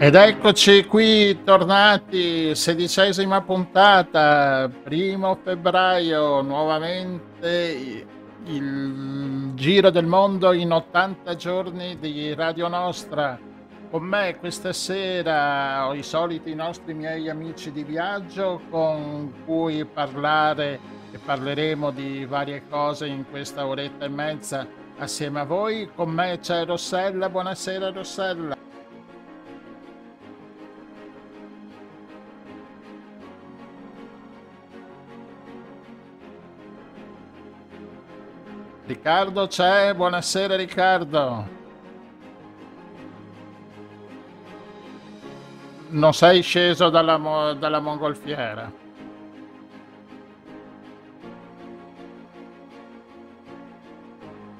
Ed eccoci qui tornati, sedicesima puntata, primo febbraio, nuovamente il giro del mondo in 80 giorni di Radio Nostra. Con me questa sera ho i soliti nostri miei amici di viaggio con cui parlare e parleremo di varie cose in questa oretta e mezza assieme a voi. Con me c'è Rossella, buonasera Rossella. Riccardo c'è, buonasera Riccardo. Non sei sceso dalla, dalla mongolfiera.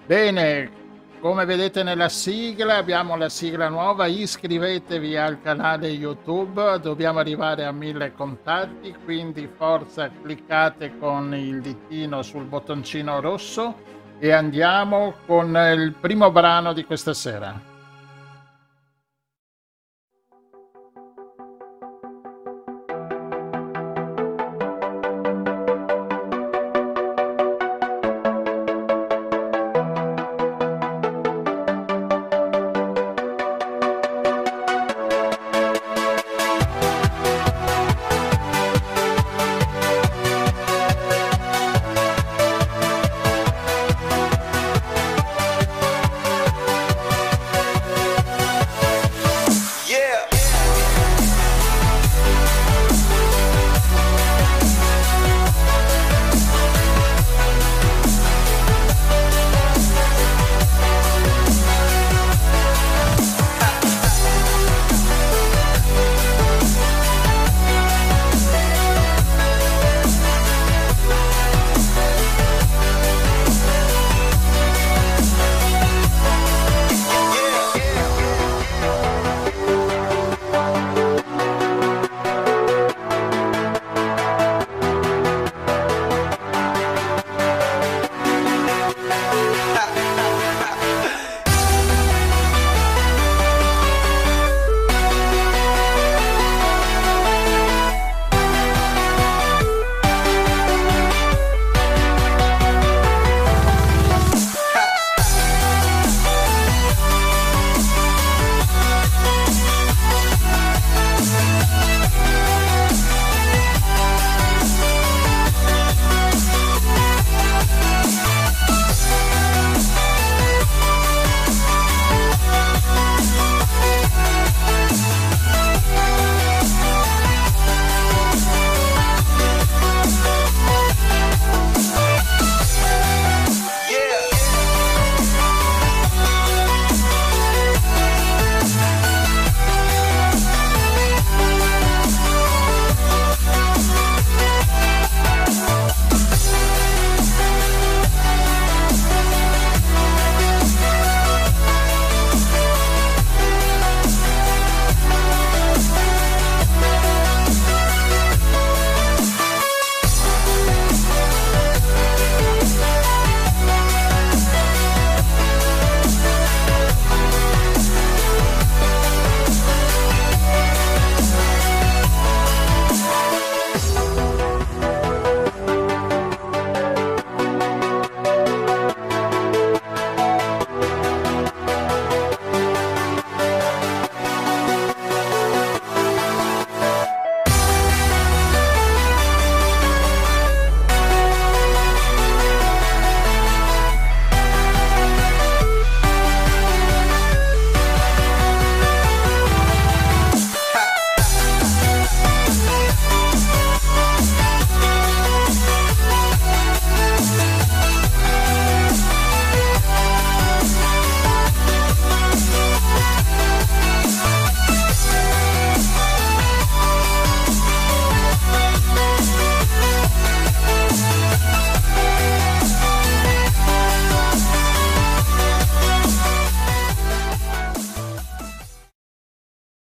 Bene, come vedete nella sigla, abbiamo la sigla nuova, iscrivetevi al canale YouTube, dobbiamo arrivare a mille contatti, quindi forza cliccate con il ditino sul bottoncino rosso e andiamo con il primo brano di questa sera.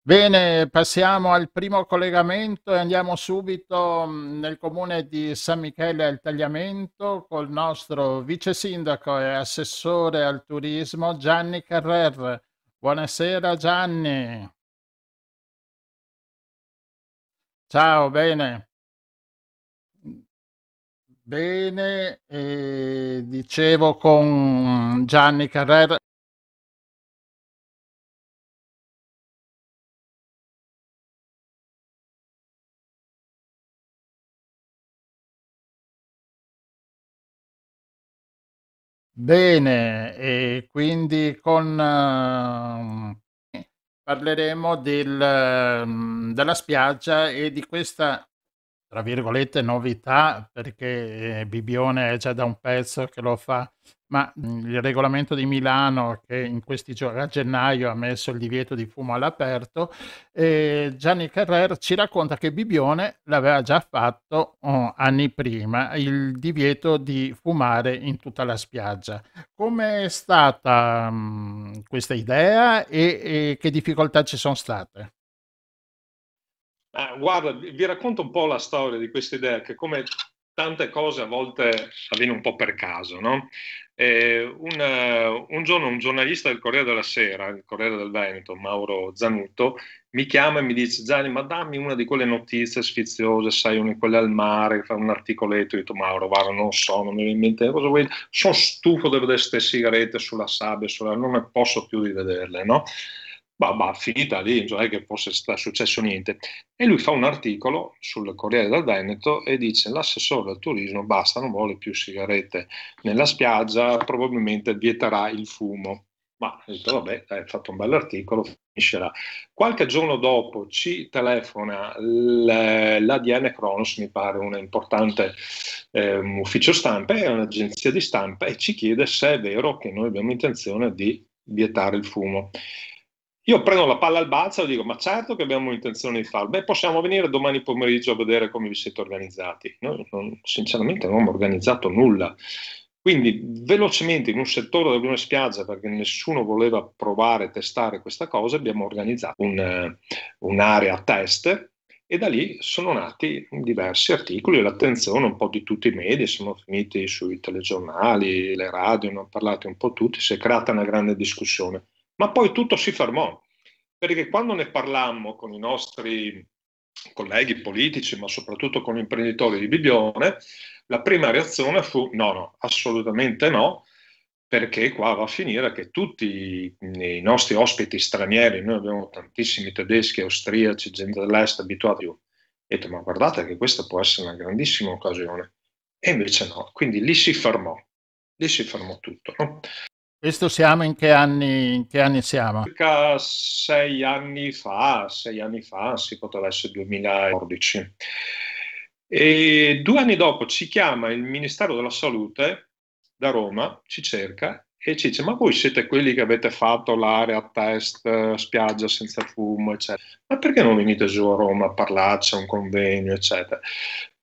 Bene, passiamo al primo collegamento e andiamo subito mm, nel comune di San Michele al Tagliamento col nostro vice sindaco e assessore al turismo Gianni Carrer. Buonasera Gianni. Ciao, bene. Bene, dicevo con Gianni Carrer Bene, e quindi con uh, parleremo del, um, della spiaggia e di questa, tra virgolette, novità, perché eh, Bibione è già da un pezzo che lo fa ma il regolamento di Milano che in questi giorni a gennaio ha messo il divieto di fumo all'aperto, Gianni Carrer ci racconta che Bibione l'aveva già fatto oh, anni prima, il divieto di fumare in tutta la spiaggia. Come è stata mh, questa idea e, e che difficoltà ci sono state? Ah, guarda, vi racconto un po' la storia di questa idea che come tante cose a volte avviene un po' per caso, no? Eh, un, un, giorno un giornalista del Corriere della Sera, il Corriere del Veneto, Mauro Zanutto, mi chiama e mi dice Gianni, ma dammi una di quelle notizie sfiziose, sai, una di quelle al mare, fa un articoletto, io detto Mauro, guarda, non so, non mi viene in mente, cosa vuoi? Sono stufo di vedere queste sigarette sulla sabbia, sulla... non ne posso più di vederle, no? Bah, bah, finita lì, non è che fosse successo niente. E lui fa un articolo sul Corriere del Veneto e dice l'assessore del turismo basta, non vuole più sigarette nella spiaggia, probabilmente vieterà il fumo. Ma ho detto, vabbè, hai fatto un bell'articolo, finiscerà. Qualche giorno dopo ci telefona l'ADN Cronos, mi pare un importante eh, ufficio stampa, è un'agenzia di stampa, e ci chiede se è vero che noi abbiamo intenzione di vietare il fumo. Io prendo la palla al balzo e dico, ma certo che abbiamo intenzione di farlo. Beh, possiamo venire domani pomeriggio a vedere come vi siete organizzati. Noi non, sinceramente non abbiamo organizzato nulla. Quindi velocemente in un settore di una spiaggia, perché nessuno voleva provare, testare questa cosa, abbiamo organizzato un, un'area test e da lì sono nati diversi articoli, l'attenzione un po' di tutti i media, siamo finiti sui telegiornali, le radio, ne hanno parlato un po' tutti, si è creata una grande discussione. Ma poi tutto si fermò, perché quando ne parlammo con i nostri colleghi politici, ma soprattutto con gli imprenditori di Bibione, la prima reazione fu no, no, assolutamente no, perché qua va a finire che tutti i nostri ospiti stranieri, noi abbiamo tantissimi tedeschi, austriaci, gente dell'est abituati, ho detto ma guardate che questa può essere una grandissima occasione. E invece no, quindi lì si fermò, lì si fermò tutto. No? Questo siamo in che anni, in che anni siamo? Circa sei anni fa, sei anni fa, si poteva essere 2014. E due anni dopo ci chiama il Ministero della Salute da Roma, ci cerca e ci dice: Ma voi siete quelli che avete fatto l'area test spiaggia senza fumo, eccetera. Ma perché non venite giù a Roma a parlarci a un convegno, eccetera?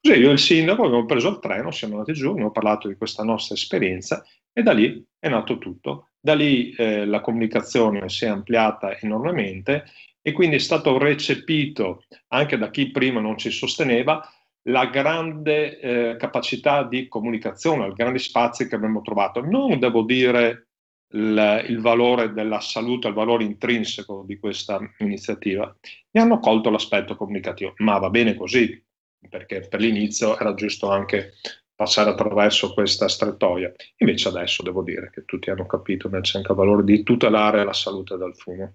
Così io e il sindaco abbiamo preso il treno, siamo andati giù, abbiamo parlato di questa nostra esperienza e da lì è nato tutto. Da lì eh, la comunicazione si è ampliata enormemente e quindi è stato recepito anche da chi prima non ci sosteneva la grande eh, capacità di comunicazione, i grandi spazi che abbiamo trovato. Non devo dire il, il, valore della salute, il valore intrinseco di questa iniziativa, mi hanno colto l'aspetto comunicativo, ma va bene così, perché per l'inizio era giusto anche passare attraverso questa strettoia. Invece adesso devo dire che tutti hanno capito anche il valore di tutelare la salute dal fumo.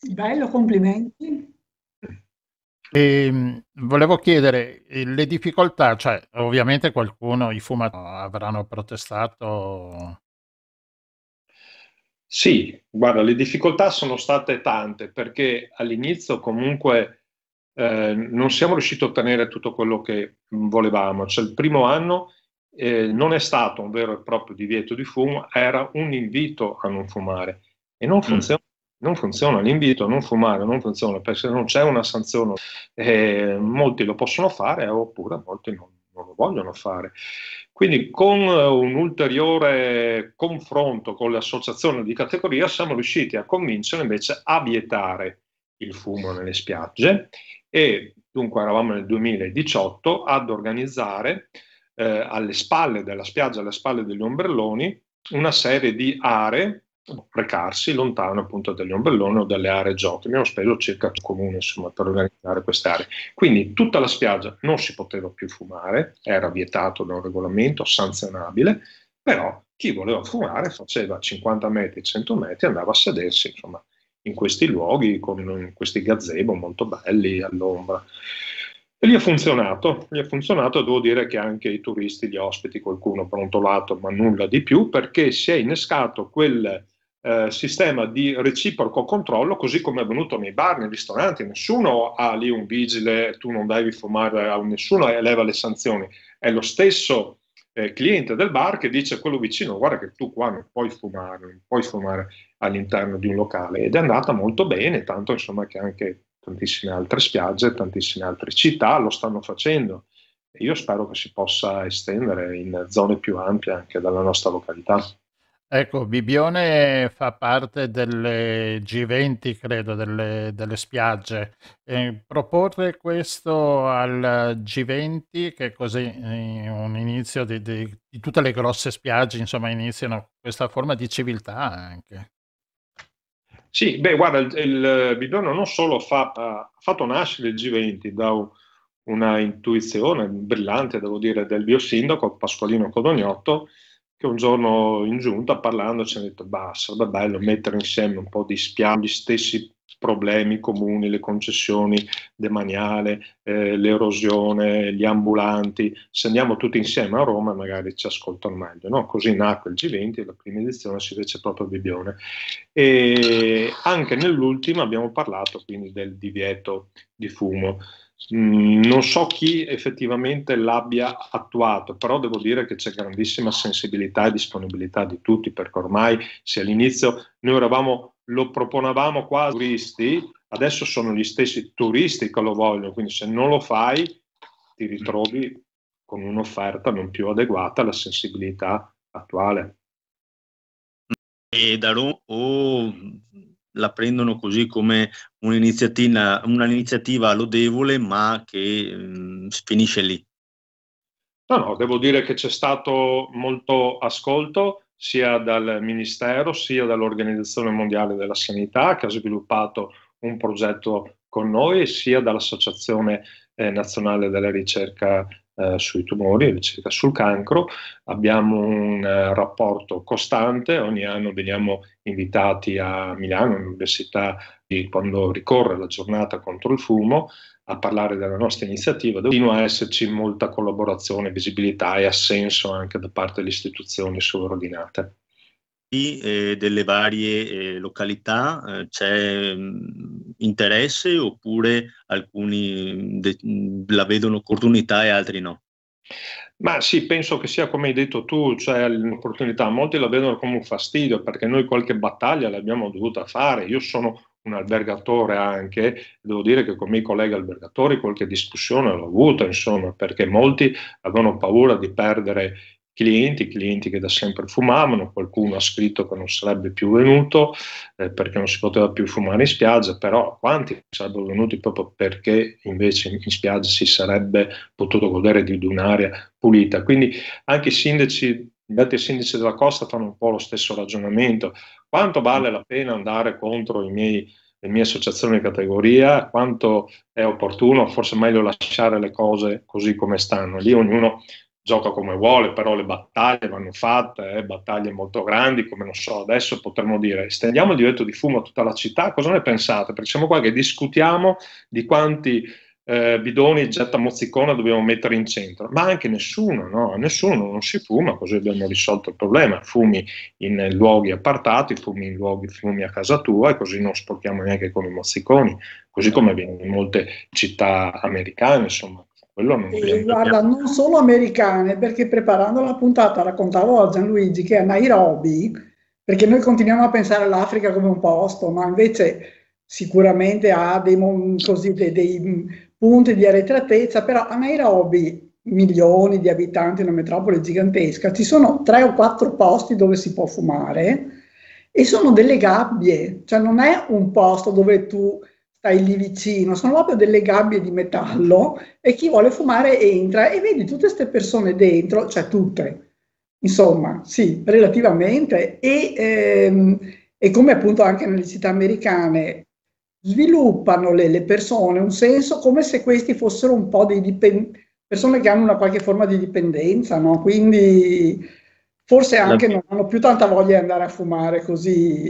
Bello, complimenti. E, ehm, volevo chiedere le difficoltà, cioè ovviamente qualcuno, i fumatori avranno protestato. Sì, guarda, le difficoltà sono state tante perché all'inizio comunque eh, non siamo riusciti a ottenere tutto quello che volevamo. Cioè, il primo anno eh, non è stato un vero e proprio divieto di fumo, era un invito a non fumare e non mm. funziona. Mm. Non funziona l'invito a non fumare, non funziona perché non c'è una sanzione. Eh, molti lo possono fare oppure molti non, non lo vogliono fare. Quindi con un ulteriore confronto con le associazioni di categoria siamo riusciti a convincere invece a vietare il fumo nelle spiagge e dunque eravamo nel 2018 ad organizzare eh, alle spalle della spiaggia, alle spalle degli ombrelloni, una serie di aree recarsi lontano appunto dagli ombrelloni o dalle aree giochi. Abbiamo speso circa un comune insomma, per organizzare queste aree. Quindi tutta la spiaggia non si poteva più fumare, era vietato da un regolamento sanzionabile, però chi voleva fumare faceva 50 metri, 100 metri, andava a sedersi insomma, in questi luoghi con questi gazebo molto belli all'ombra. E lì ha funzionato, lì ha funzionato, devo dire che anche i turisti, gli ospiti, qualcuno brontolato, ma nulla di più, perché si è innescato quel eh, sistema di reciproco controllo, così come è avvenuto nei bar, nei ristoranti. Nessuno ha lì un vigile, tu non devi fumare, nessuno eleva le sanzioni. È lo stesso eh, cliente del bar che dice a quello vicino guarda che tu qua non puoi fumare, non puoi fumare all'interno di un locale ed è andata molto bene, tanto insomma che anche tantissime altre spiagge, tantissime altre città lo stanno facendo io spero che si possa estendere in zone più ampie anche dalla nostra località. Ecco, Bibione fa parte delle G20, credo, delle, delle spiagge. E proporre questo al G20, che è così eh, un inizio di, di, di tutte le grosse spiagge, insomma, iniziano questa forma di civiltà anche. Sì, beh, guarda, il, il Bibione non solo fa, ha fatto nascere il G20 da una intuizione brillante, devo dire, del biosindaco Pasqualino Codognotto, che un giorno in giunta parlando ci ha detto bah, sarebbe bello mettere insieme un po' di spiagge, gli stessi problemi comuni, le concessioni demaniale, eh, l'erosione, gli ambulanti, se andiamo tutti insieme a Roma magari ci ascoltano meglio. No? Così nacque il G20 la prima edizione si fece proprio a Bibione. E anche nell'ultima abbiamo parlato quindi del divieto di fumo. Mm, non so chi effettivamente l'abbia attuato, però devo dire che c'è grandissima sensibilità e disponibilità di tutti, perché ormai se all'inizio noi eravamo, lo proponevamo qua turisti, adesso sono gli stessi turisti che lo vogliono, quindi se non lo fai ti ritrovi con un'offerta non più adeguata alla sensibilità attuale. E da o la prendono così come un'iniziativa, un'iniziativa lodevole, ma che mh, mm, finisce lì. No, no, devo dire che c'è stato molto ascolto sia dal Ministero sia dall'Organizzazione Mondiale della Sanità che ha sviluppato un progetto con noi, sia dall'Associazione eh, Nazionale della Ricerca eh, sui tumori, ricerca sul cancro. Abbiamo un eh, rapporto costante, ogni anno veniamo invitati a Milano, all'Università, quando ricorre la giornata contro il fumo, a parlare della nostra iniziativa. Continua a esserci molta collaborazione, visibilità e assenso anche da parte delle istituzioni sovraordinate eh, delle varie eh, località eh, c'è mh, mm, interesse oppure alcuni mm, de- mm, la vedono opportunità e altri no? Ma sì, penso che sia come hai detto tu, cioè l'opportunità. Molti la vedono come un fastidio perché noi qualche battaglia l'abbiamo dovuta fare. Io sono un albergatore anche, devo dire che con i miei colleghi albergatori qualche discussione l'ho avuta, insomma, perché molti avevano paura di perdere clienti, clienti che da sempre fumavano, qualcuno ha scritto che non sarebbe più venuto eh, perché non si poteva più fumare in spiaggia, però quanti sarebbero venuti proprio perché invece in, spiaggia si sarebbe potuto godere di, di un'area pulita. Quindi anche i sindaci, gli altri sindaci della costa fanno un po' lo stesso ragionamento. Quanto vale la pena andare contro miei le mie associazioni di categoria, quanto è opportuno, forse è meglio lasciare le cose così come stanno. Lì ognuno gioca come vuole, però le battaglie vanno fatte, eh, battaglie molto grandi, come non so, adesso potremmo dire stendiamo il divieto di fumo a tutta la città, cosa ne pensate? Perché siamo qua che discutiamo di quanti eh, bidoni getta mozzicona dobbiamo mettere in centro, ma anche nessuno, no? Nessuno non si fuma, così abbiamo risolto il problema, fumi in luoghi appartati, fumi in luoghi, fumi a casa tua e così non sporchiamo neanche con i mozziconi, così come avviene in molte città americane, insomma non e guarda, non solo americane, perché preparando la puntata raccontavo a Gianluigi che a Nairobi, perché noi continuiamo a pensare all'Africa come un posto, ma invece sicuramente ha dei, così, dei, dei punti di arretratezza, però a Nairobi milioni di abitanti, una metropoli gigantesca, ci sono tre o quattro posti dove si può fumare e sono delle gabbie, cioè non è un posto dove tu stai lì vicino, sono proprio delle gabbie di metallo e chi vuole fumare entra e vedi tutte queste persone dentro, cioè tutte, insomma, sì, relativamente, e, ehm, e come appunto anche nelle città americane sviluppano le, le, persone un senso come se questi fossero un po' dei dipendenti, persone che hanno una qualche forma di dipendenza, no? Quindi forse anche la... non hanno più tanta voglia di andare a fumare così.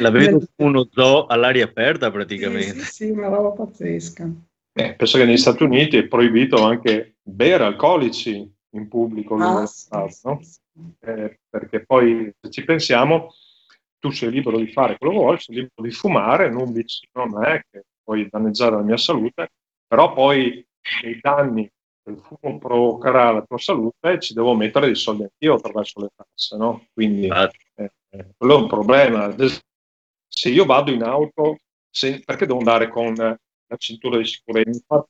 La vedo come uno zoo all'aria aperta praticamente. Sì, sì, sì una roba pazzesca. Eh, penso che negli Stati Uniti è proibito anche bere alcolici in pubblico, ah, sì, no? eh, perché poi se ci pensiamo tu sei libero di fare quello che vuoi, sei libero di fumare, non vicino a me che puoi danneggiare la mia salute, però poi dei danni il fumo provocherà alla tua salute ci devo mettere dei soldi anch'io attraverso le tasse, no? Quindi eh, quello è un problema. Se io vado in auto, se, perché devo andare con la cintura di sicurezza?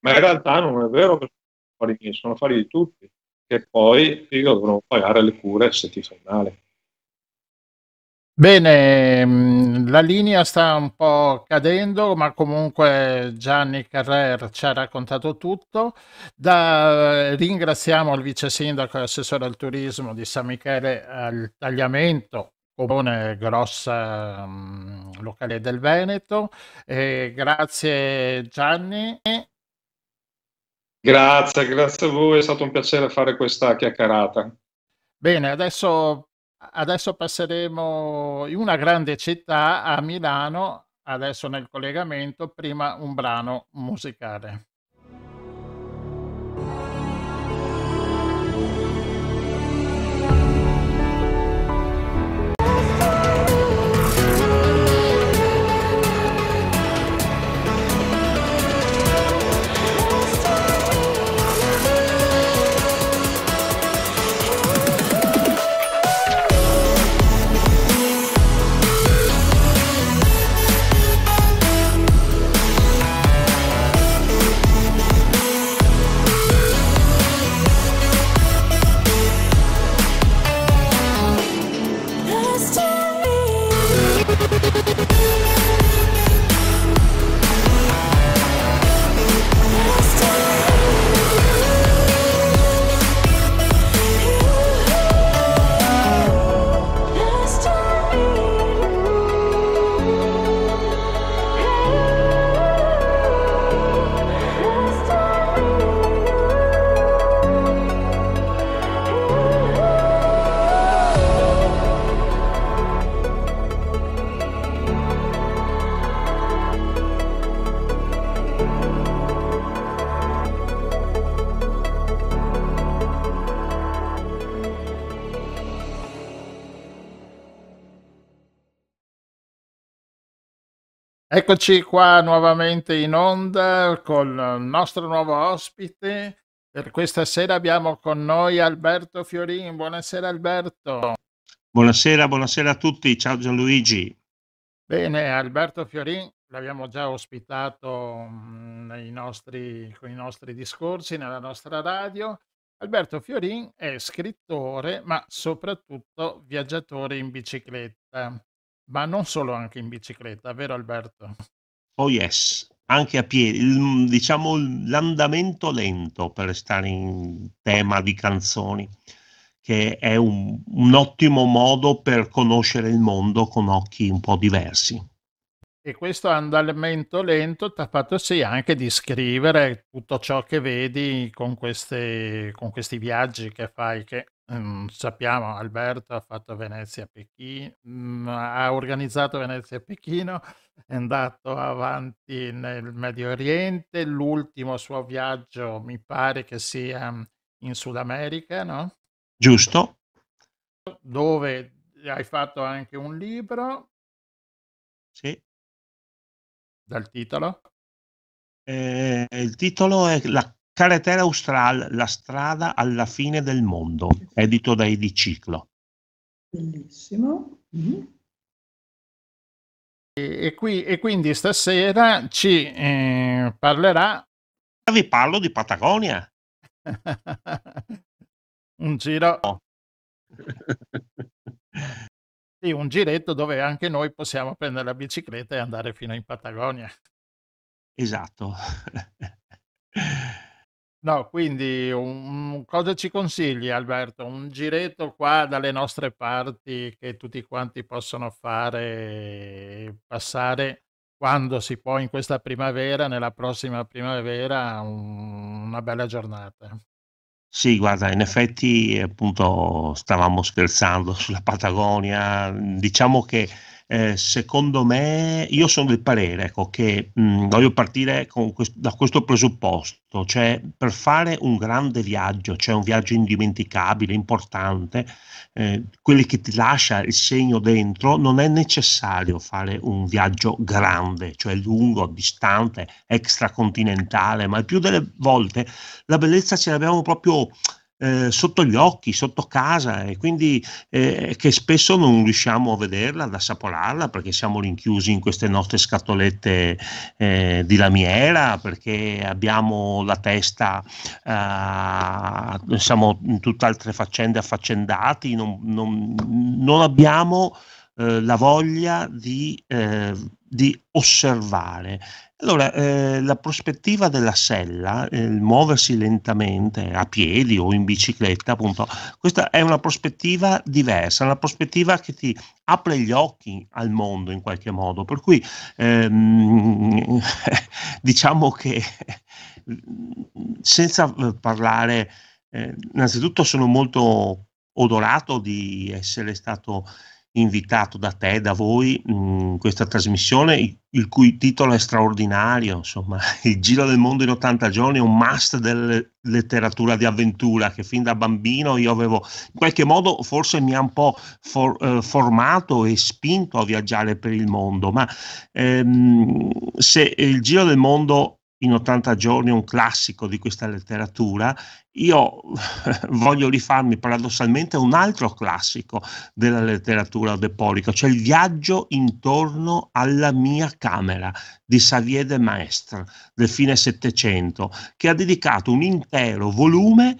Ma in realtà non è vero che sono affari miei, sono affari di tutti, che poi io dovrò pagare le cure se ti fai male. Bene, mm, la linea sta un po' cadendo, ma comunque Gianni Carrer ci ha raccontato tutto. Da, ringraziamo il vice sindaco e assessore al turismo di San Michele al Tagliamento, comune grossa um, locale del Veneto. E grazie Gianni. Grazie, grazie a voi, è stato un piacere fare questa chiacchierata. Bene, adesso Adesso passeremo in una grande città, a Milano, adesso nel collegamento, prima un brano musicale. Eccoci qua nuovamente in onda con il nostro nuovo ospite. Per questa sera abbiamo con noi Alberto Fiorin. Buonasera Alberto. Buonasera, buonasera a tutti. Ciao Gianluigi. Bene, Alberto Fiorin l'abbiamo già ospitato mm, nei nostri, con i nostri discorsi nella nostra radio. Alberto Fiorin è scrittore, ma soprattutto viaggiatore in bicicletta. Ma non solo anche in bicicletta, vero Alberto? Oh yes, anche a piedi, il, diciamo l'andamento lento per stare in tema di canzoni, che è un, un ottimo modo per conoscere il mondo con occhi un po' diversi. E questo andamento lento ti ha fatto sì anche di scrivere tutto ciò che vedi con, queste, con questi viaggi che fai, che mm, sappiamo Alberto ha fatto Venezia-Pechino, mm, ha organizzato Venezia-Pechino, è andato avanti nel Medio Oriente, l'ultimo suo viaggio mi pare che sia in Sud America, no? Giusto. Dove hai fatto anche un libro. Sì. Dal titolo? Eh, il titolo è La carretera austral, la strada alla fine del mondo, edito da Ediciclo. Bellissimo. Mm-hmm. E, e, qui, e, quindi stasera ci eh, parlerà vi parlo di Patagonia. un giro. sì, un giretto dove anche noi possiamo prendere la bicicletta e andare fino in Patagonia. Esatto. No, quindi un cosa ci consigli Alberto? Un giretto qua dalle nostre parti che tutti quanti possono fare passare quando si può in questa primavera, nella prossima primavera, un una bella giornata. Sì, guarda, in effetti appunto stavamo scherzando sulla Patagonia. Diciamo che eh, secondo me, io sono del parere ecco, che mh, mm, voglio partire quest- da questo presupposto, cioè per fare un grande viaggio, cioè un viaggio indimenticabile, importante, eh, quelli che ti lascia il segno dentro, non è necessario fare un viaggio grande, cioè lungo, distante, extracontinentale, ma il più delle volte la bellezza ce l'abbiamo proprio eh, sotto gli occhi, sotto casa e quindi eh, che spesso non riusciamo a vederla, ad assaporarla perché siamo rinchiusi in queste nostre scatolette eh, di lamiera, perché abbiamo la testa, eh, siamo in tutt'altre faccende affaccendati, non, non, non abbiamo eh, la voglia di, di osservare allora, eh, la prospettiva della sella, eh, il muoversi lentamente a piedi o in bicicletta, appunto, questa è una prospettiva diversa, una prospettiva che ti apre gli occhi al mondo in qualche modo. Per cui ehm, diciamo che senza eh, parlare, eh, innanzitutto sono molto odorato di essere stato invitato da te, da voi, in questa trasmissione, il cui titolo è straordinario, insomma, Il Giro del Mondo in 80 giorni è un must della letteratura di avventura che fin da bambino io avevo, in qualche modo forse mi ha un po' for, eh, formato e spinto a viaggiare per il mondo, ma ehm, se il Giro del Mondo in 80 giorni, un classico di questa letteratura, io voglio rifarmi paradossalmente a un altro classico della letteratura deporica, cioè il viaggio intorno alla mia camera di Xavier de Maistre del fine Settecento, che ha dedicato un intero volume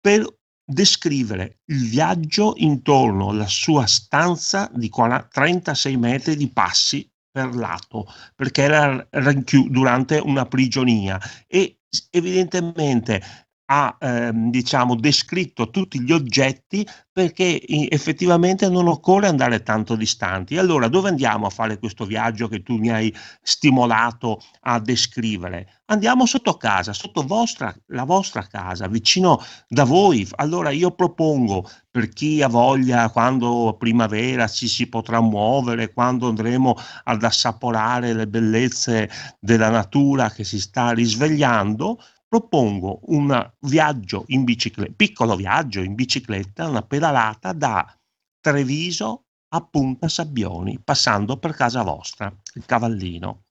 per descrivere il viaggio intorno alla sua stanza di 36 metri di passi per lato, perché era rinchiuso durante una prigionia. E evidentemente ha ehm, diciamo descritto tutti gli oggetti perché effettivamente non occorre andare tanto distanti. Allora, dove andiamo a fare questo viaggio che tu mi hai stimolato a descrivere? Andiamo sotto casa, sotto vostra, la vostra casa, vicino da voi. Allora io propongo per chi ha voglia, quando primavera ci si potrà muovere, quando andremo ad assaporare le bellezze della natura che si sta risvegliando, propongo un viaggio in bicicletta, piccolo viaggio in bicicletta, una pedalata da Treviso a Punta Sabbioni, passando per casa vostra, il Cavallino.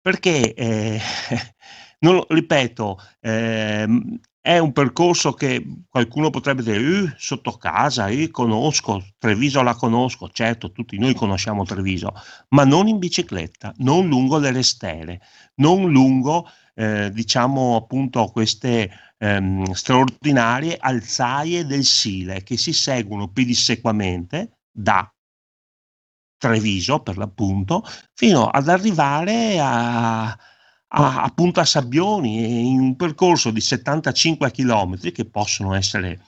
Perché, eh, non, ripeto, eh, è un percorso che qualcuno potrebbe dire, uh, sotto casa, io conosco, Treviso la conosco, certo, tutti noi conosciamo Treviso, ma non in bicicletta, non lungo le restere, non lungo eh, diciamo appunto queste ehm, straordinarie alzaie del Sile che si seguono pedissequamente da Treviso per l'appunto fino ad arrivare a, a, a Punta Sabbioni in un percorso di 75 km che possono essere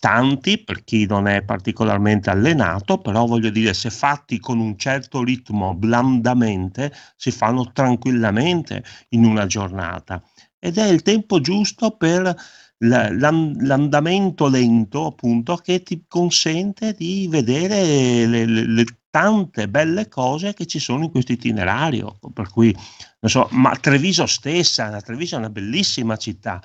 tanti per chi non è particolarmente allenato, però voglio dire, se fatti con un certo ritmo blandamente, si fanno tranquillamente in una giornata. Ed è il tempo giusto per l'andamento lento, appunto, che ti consente di vedere le, le, le tante belle cose che ci sono in questo itinerario. Per cui, non so, ma Treviso stessa, Treviso è una bellissima città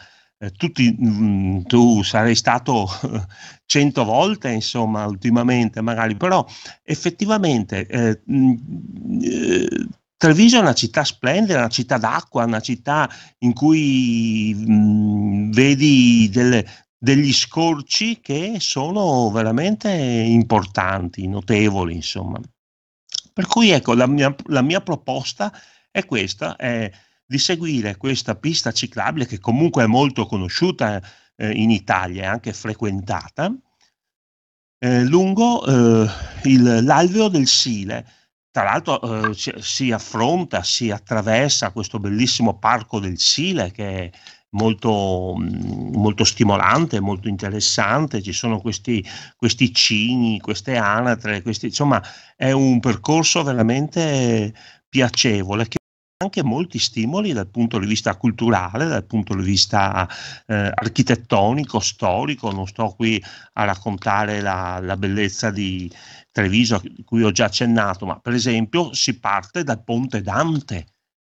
tutti, mh, mm, tu sarei stato cento volte, insomma, ultimamente magari, però effettivamente eh, mm, eh, Treviso è una città splendida, una città d'acqua, una città in cui mh, mm, vedi delle, degli scorci che sono veramente importanti, notevoli, insomma. Per cui ecco, la mia, la mia proposta è questa, è di seguire questa pista ciclabile che comunque è molto conosciuta eh, in Italia e anche frequentata, eh, lungo eh, il, l'alveo del Sile. Tra l'altro eh, si affronta, si attraversa questo bellissimo parco del Sile che è molto, mm, molto stimolante, molto interessante, ci sono questi, questi cigni, queste anatre, questi, insomma è un percorso veramente piacevole anche molti stimoli dal punto di vista culturale, dal punto di vista eh, architettonico, storico, non sto qui a raccontare la, la bellezza di Treviso, di cui ho già accennato, ma per esempio si parte dal Ponte Dante,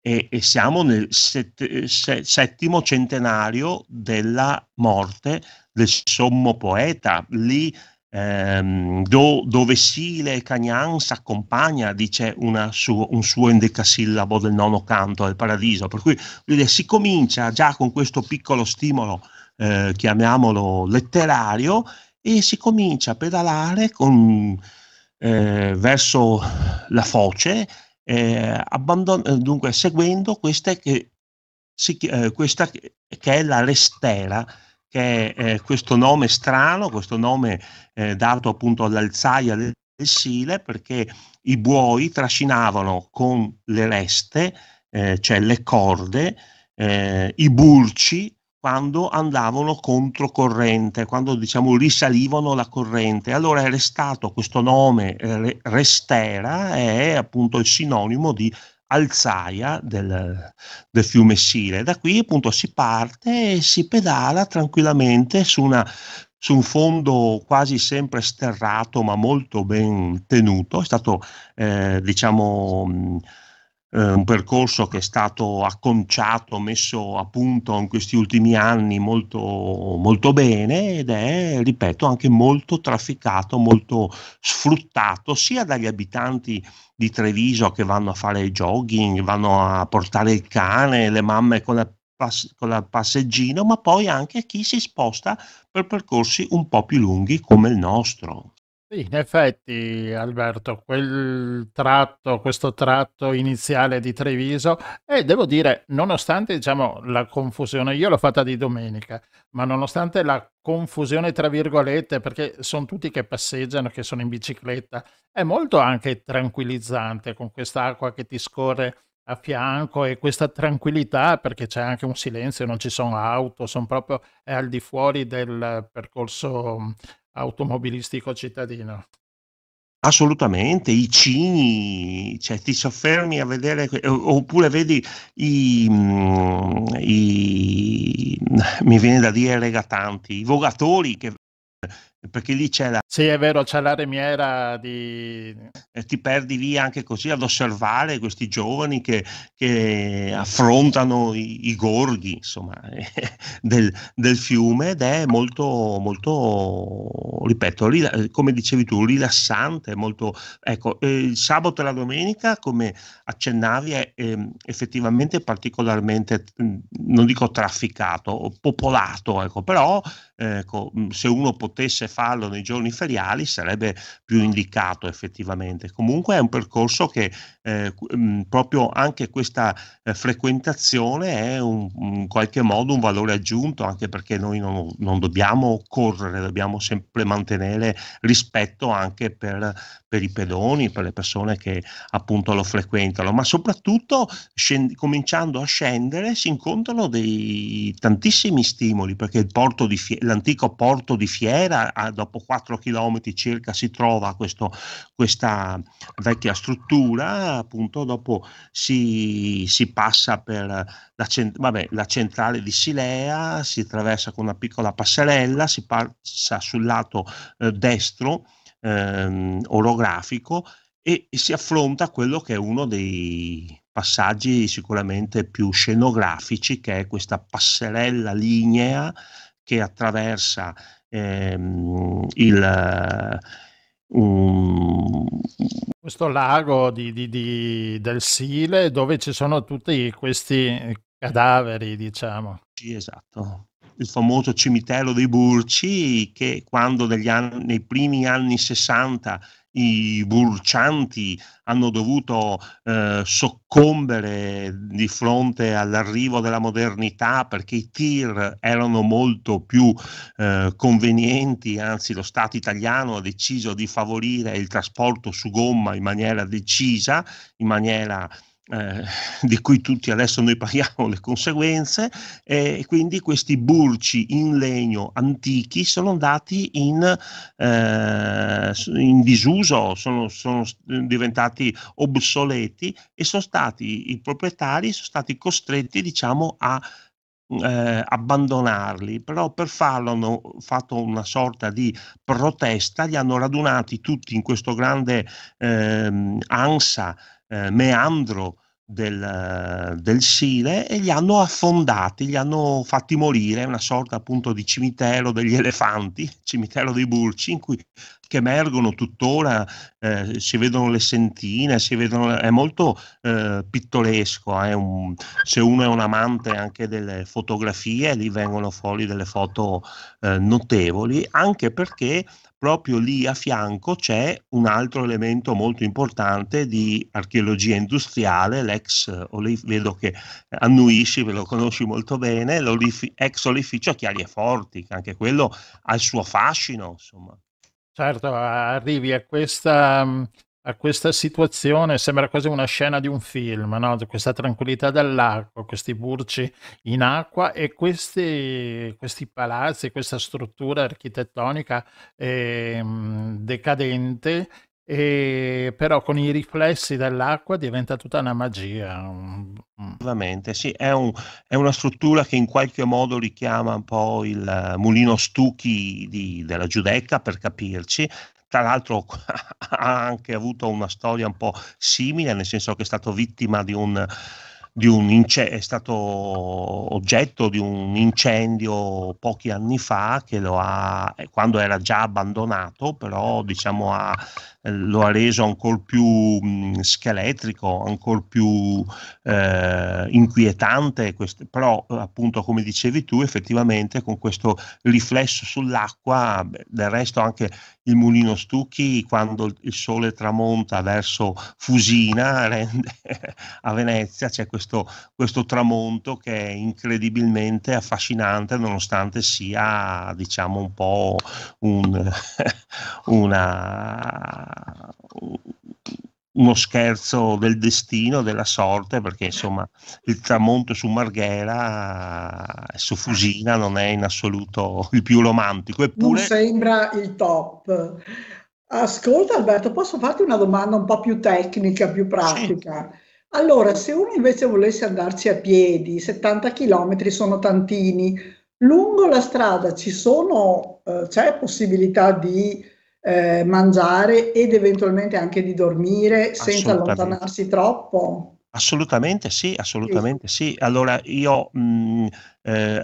e, siamo nel set, se, settimo centenario della morte del sommo poeta. Lì ehm, do, dove Sile Cagnan si accompagna, dice su, un suo endecasillabo del nono canto del paradiso. Per cui si comincia già con questo piccolo stimolo, eh, chiamiamolo letterario, e si comincia a pedalare con, eh, verso la foce eh, abbandon- eh, dunque seguendo queste che, si, eh, questa che è la restera, che è eh, questo nome strano, questo nome eh, dato appunto all'alzaia del, Sile, perché i buoi trascinavano con le reste, eh, cioè le corde, i burci quando andavano controcorrente, quando diciamo risalivano la corrente. Allora è restato questo nome Restera, è appunto il sinonimo di alzaia del, del, fiume Sile. Da qui appunto si parte e si pedala tranquillamente su, una, su un fondo quasi sempre sterrato ma molto ben tenuto. È stato eh, diciamo eh, un percorso che è stato acconciato, messo a punto in questi ultimi anni molto, molto bene ed è, ripeto, anche molto trafficato, molto sfruttato sia dagli abitanti di Treviso che vanno a fare jogging, vanno a portare il cane, le mamme con la con la passeggino, ma poi anche chi si sposta per percorsi un po' più lunghi come il nostro. Sì, in effetti Alberto, quel tratto, questo tratto iniziale di Treviso, e devo dire, nonostante diciamo, la confusione, io l'ho fatta di domenica, ma nonostante la confusione tra virgolette, perché sono tutti che passeggiano, che sono in bicicletta, è molto anche tranquillizzante con quest'acqua che ti scorre a fianco e questa tranquillità perché c'è anche un silenzio, non ci sono auto, sono proprio è al di fuori del percorso automobilistico cittadino. Assolutamente, i cigni, cioè ti soffermi a vedere, oppure vedi i, mm, i mi viene da dire regatanti, i vogatori che perché lì c'è la... Sì, è vero, c'è la remiera di... E ti perdi lì anche così ad osservare questi giovani che, che affrontano i, i, gorghi, insomma, del, del, fiume ed è molto, molto, ripeto, rila- come dicevi tu, rilassante, molto... Ecco, eh, il sabato e la domenica, come accennavi, è eh, effettivamente particolarmente, non dico trafficato, popolato, ecco, però ecco, se uno potesse farlo nei giorni feriali sarebbe più indicato effettivamente. Comunque è un percorso che eh, proprio anche questa eh, frequentazione è un, in qualche modo un valore aggiunto, anche perché noi non, non dobbiamo correre, dobbiamo sempre mantenere rispetto anche per, per i pedoni, per le persone che appunto lo frequentano, ma soprattutto scend- cominciando a scendere si incontrano dei tantissimi stimoli perché porto Fie- l'antico porto di Fiera dopo 4 km circa si trova questo, questa vecchia struttura, appunto dopo si, si passa per la, cent- vabbè, la, centrale di Silea, si attraversa con una piccola passerella, si passa sul lato eh, destro ehm, orografico e, e si affronta quello che è uno dei passaggi sicuramente più scenografici, che è questa passerella lignea che attraversa ehm, il, um... questo lago di, di, di, del Sile dove ci sono tutti questi cadaveri, diciamo. Sì, esatto. Il famoso cimitero dei Burci che quando anni, nei primi anni 60 i burcianti hanno dovuto eh, soccombere di fronte all'arrivo della modernità perché i tir erano molto più eh, convenienti, anzi lo Stato italiano ha deciso di favorire il trasporto su gomma in maniera decisa, in maniera eh, di cui tutti adesso noi paghiamo le conseguenze e quindi questi burci in legno antichi sono andati in, eh, in disuso, sono, sono, diventati obsoleti e sono stati i proprietari sono stati costretti diciamo a eh, abbandonarli, però per farlo hanno fatto una sorta di protesta, li hanno radunati tutti in questo grande eh, ansa eh, meandro del, del, Sile e li hanno affondati, li hanno fatti morire, una sorta appunto di cimitero degli elefanti, cimitero dei burci, in cui che emergono tuttora, eh, si vedono le sentine, si vedono, è molto eh, pittoresco, eh, un, se uno è un amante anche delle fotografie, lì vengono fuori delle foto eh, notevoli, anche perché proprio lì a fianco c'è un altro elemento molto importante di archeologia industriale, l'ex, vedo che annuisci, ve lo conosci molto bene, l'ex olificio Chiari e Forti, che anche quello ha il suo fascino, insomma. Certo, arrivi a questa a questa situazione sembra quasi una scena di un film, no? questa tranquillità dell'acqua, questi burci in acqua e questi, questi palazzi, questa struttura architettonica eh, decadente, e però con i riflessi dell'acqua diventa tutta una magia. Ovviamente, sì, è, un, è, una struttura che in qualche modo richiama un po' il mulino Stucchi di, della Giudecca, per capirci, tra l'altro ha anche avuto una storia un po' simile, nel senso che è stato vittima di un, di un inc- è stato oggetto di un incendio pochi anni fa che lo ha, quando era già abbandonato, però diciamo ha lo ha reso ancora più mh, scheletrico, ancora più eh, inquietante, queste, però appunto come dicevi tu effettivamente con questo riflesso sull'acqua, del resto anche il mulino Stucchi quando il sole tramonta verso Fusina rende, a Venezia c'è questo, questo tramonto che è incredibilmente affascinante nonostante sia diciamo un po' un, una uno scherzo del destino, della sorte, perché insomma il tramonto su Marghera e su Fusina non è in assoluto il più romantico. Eppure... Non sembra il top. Ascolta Alberto, posso farti una domanda un po' più tecnica, più pratica? Sì. Allora, se uno invece volesse andarci a piedi, 70 km sono tantini, lungo la strada ci sono, eh, c'è possibilità di eh, mangiare ed eventualmente anche di dormire senza allontanarsi troppo? Assolutamente sì, assolutamente sì. sì. Allora io mh, mm, eh,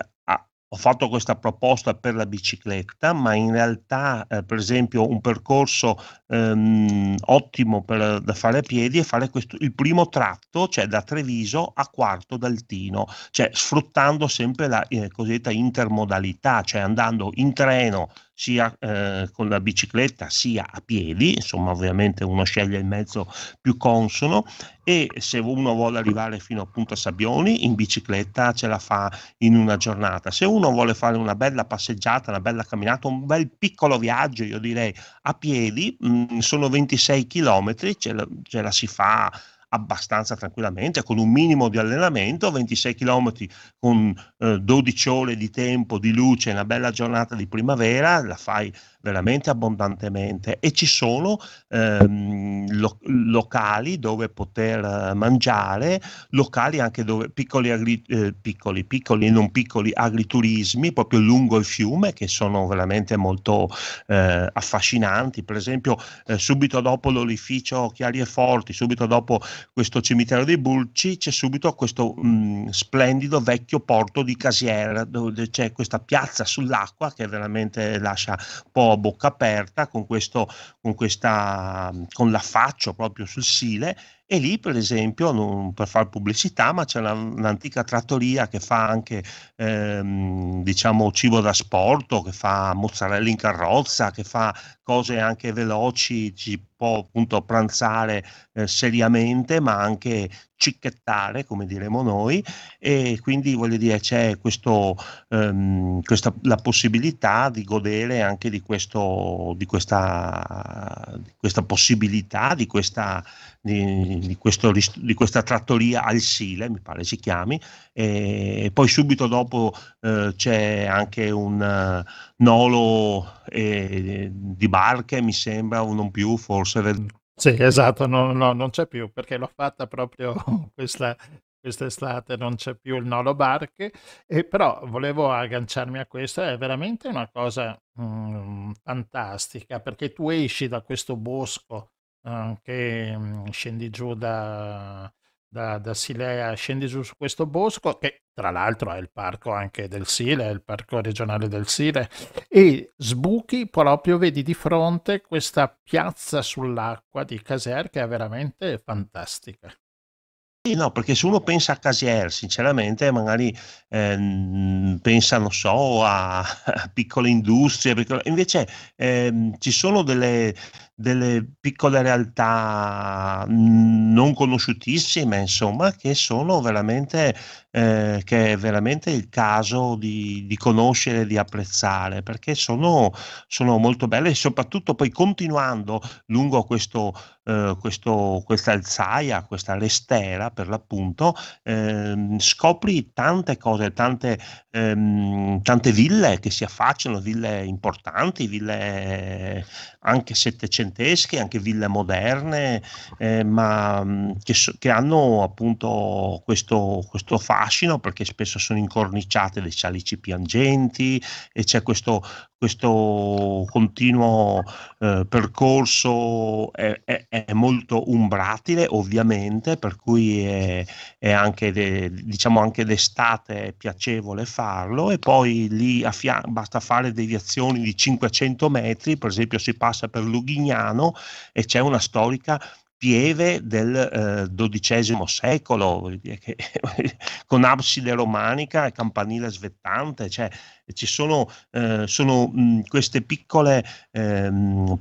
ho fatto questa proposta per la bicicletta, ma in realtà, eh, per esempio, un percorso ehm, ottimo per, da fare a piedi è fare questo, il primo tratto, cioè da Treviso a Quarto d'Altino, cioè sfruttando sempre la eh, cosiddetta intermodalità, cioè andando in treno sia eh, con la bicicletta sia a piedi, insomma ovviamente uno sceglie il mezzo più consono e se uno vuole arrivare fino appunto a Sabbioni in bicicletta ce la fa in una giornata. Se uno vuole fare una bella passeggiata, una bella camminata, un bel piccolo viaggio, io direi a piedi, mh, mm, sono 26 km, ce la, ce la si fa abbastanza tranquillamente, con un minimo di allenamento, 26 km con eh, 12 ore di tempo, di luce, una bella giornata di primavera, la fai veramente abbondantemente e ci sono ehm, lo- locali dove poter eh, mangiare, locali anche dove piccoli, agri- eh, piccoli, piccoli e non piccoli agriturismi proprio lungo il fiume che sono veramente molto eh, affascinanti. Per esempio, eh, subito dopo l'olificio Chiari e Forti, subito dopo questo cimitero dei Bulci, c'è subito questo mh, splendido vecchio porto di Casier, dove c'è questa piazza sull'acqua che veramente lascia un bocca aperta con questo con questa con l'affaccio proprio sul Sile e lì per esempio, non per fare pubblicità, ma c'è una, un'antica trattoria che fa anche ehm, diciamo cibo da sport, che fa mozzarella in carrozza, che fa cose anche veloci, ci può appunto pranzare eh, seriamente, ma anche cicchettare, come diremo noi, e quindi voglio dire c'è questo, um, questa, la possibilità di godere anche di, questo, di, questa, di questa possibilità, di questa, di, di, questo, di, questa trattoria al Sile, mi pare si chiami, e poi subito dopo eh, c'è anche un uh, nolo eh, di barche, mi sembra, o non più, forse sì, esatto, no, no, non c'è più perché l'ho fatta proprio questa, quest'estate, non c'è più il Nolo Barche, e però volevo agganciarmi a questo, è veramente una cosa mm, fantastica perché tu esci da questo bosco che mm, scendi giù da, da, da Silea, scendi giù su questo bosco, che tra l'altro è il parco anche del Sile, è il parco regionale del Sile, e sbuchi proprio, vedi di fronte questa piazza sull'acqua di Caser che è veramente fantastica. Sì, no, perché se uno pensa a Casier, sinceramente, magari ehm, pensa, non so, a, a piccole industrie, piccole... invece ehm, ci sono delle, delle piccole realtà mhmm, non conosciutissime, insomma, che sono veramente, eh, che è veramente il caso di, di conoscere, di apprezzare, perché sono, sono molto belle e soprattutto poi continuando lungo questo, eh, questo, questa alzaia, questa restera per l'appunto, eh, scopri tante cose, tante, ehm, tante ville che si affacciano, ville importanti, ville anche settecentesche, anche ville moderne, eh, ma mm, che, che, hanno appunto questo, questo, fascino perché spesso sono incorniciate dai salici piangenti e c'è questo, questo continuo eh, percorso è, è, è, molto umbratile ovviamente per cui è, è anche, de, diciamo anche d'estate piacevole farlo e poi lì fia- basta fare deviazioni di 500 metri per esempio si passa per Lughignano e c'è una storica pieve del XII eh, secolo, che, con abside romanica e campanile svettante, cioè ci sono, eh, sono mh, queste piccole eh,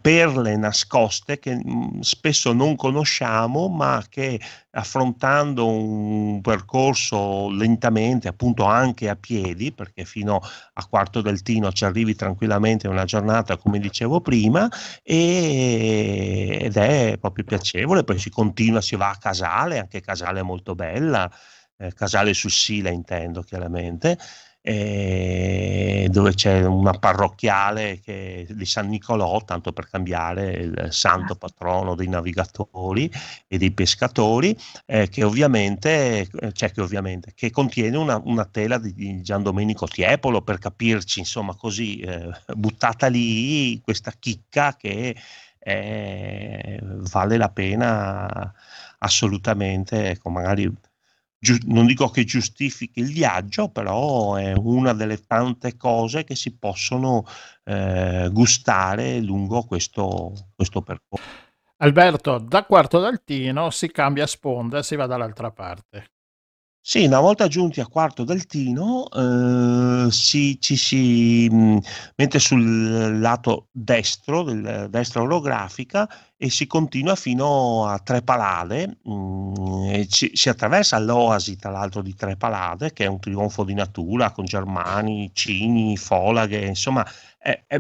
perle nascoste che mh, spesso non conosciamo, ma che affrontando un percorso lentamente, appunto anche a piedi, perché fino a Quarto del Tino ci arrivi tranquillamente in una giornata, come dicevo prima, e, ed è proprio piacevole, poi si continua, si va a Casale, anche Casale è molto bella, eh, Casale sul Sile intendo chiaramente, eh, dove c'è una parrocchiale che, di San Nicolò, tanto per cambiare il santo patrono dei navigatori e dei pescatori, eh, che ovviamente, cioè che, ovviamente che contiene una, una tela di, di, Gian Domenico Tiepolo, per capirci, insomma, così eh, buttata lì questa chicca che vale la pena assolutamente, ecco, magari non dico che giustifichi il viaggio, però è una delle tante cose che si possono eh, gustare lungo questo, questo percorso. Alberto, da Quarto d'Altino si cambia sponda e si va dall'altra parte. Sì, una volta giunti a Quarto del Tino, eh, si, ci si mh, mette sul lato destro, del, destra orografica, e si continua fino a Trepalade, mh, ci, si attraversa l'oasi tra l'altro di Trepalade, che è un trionfo di natura con germani, cini, folaghe, insomma è, è,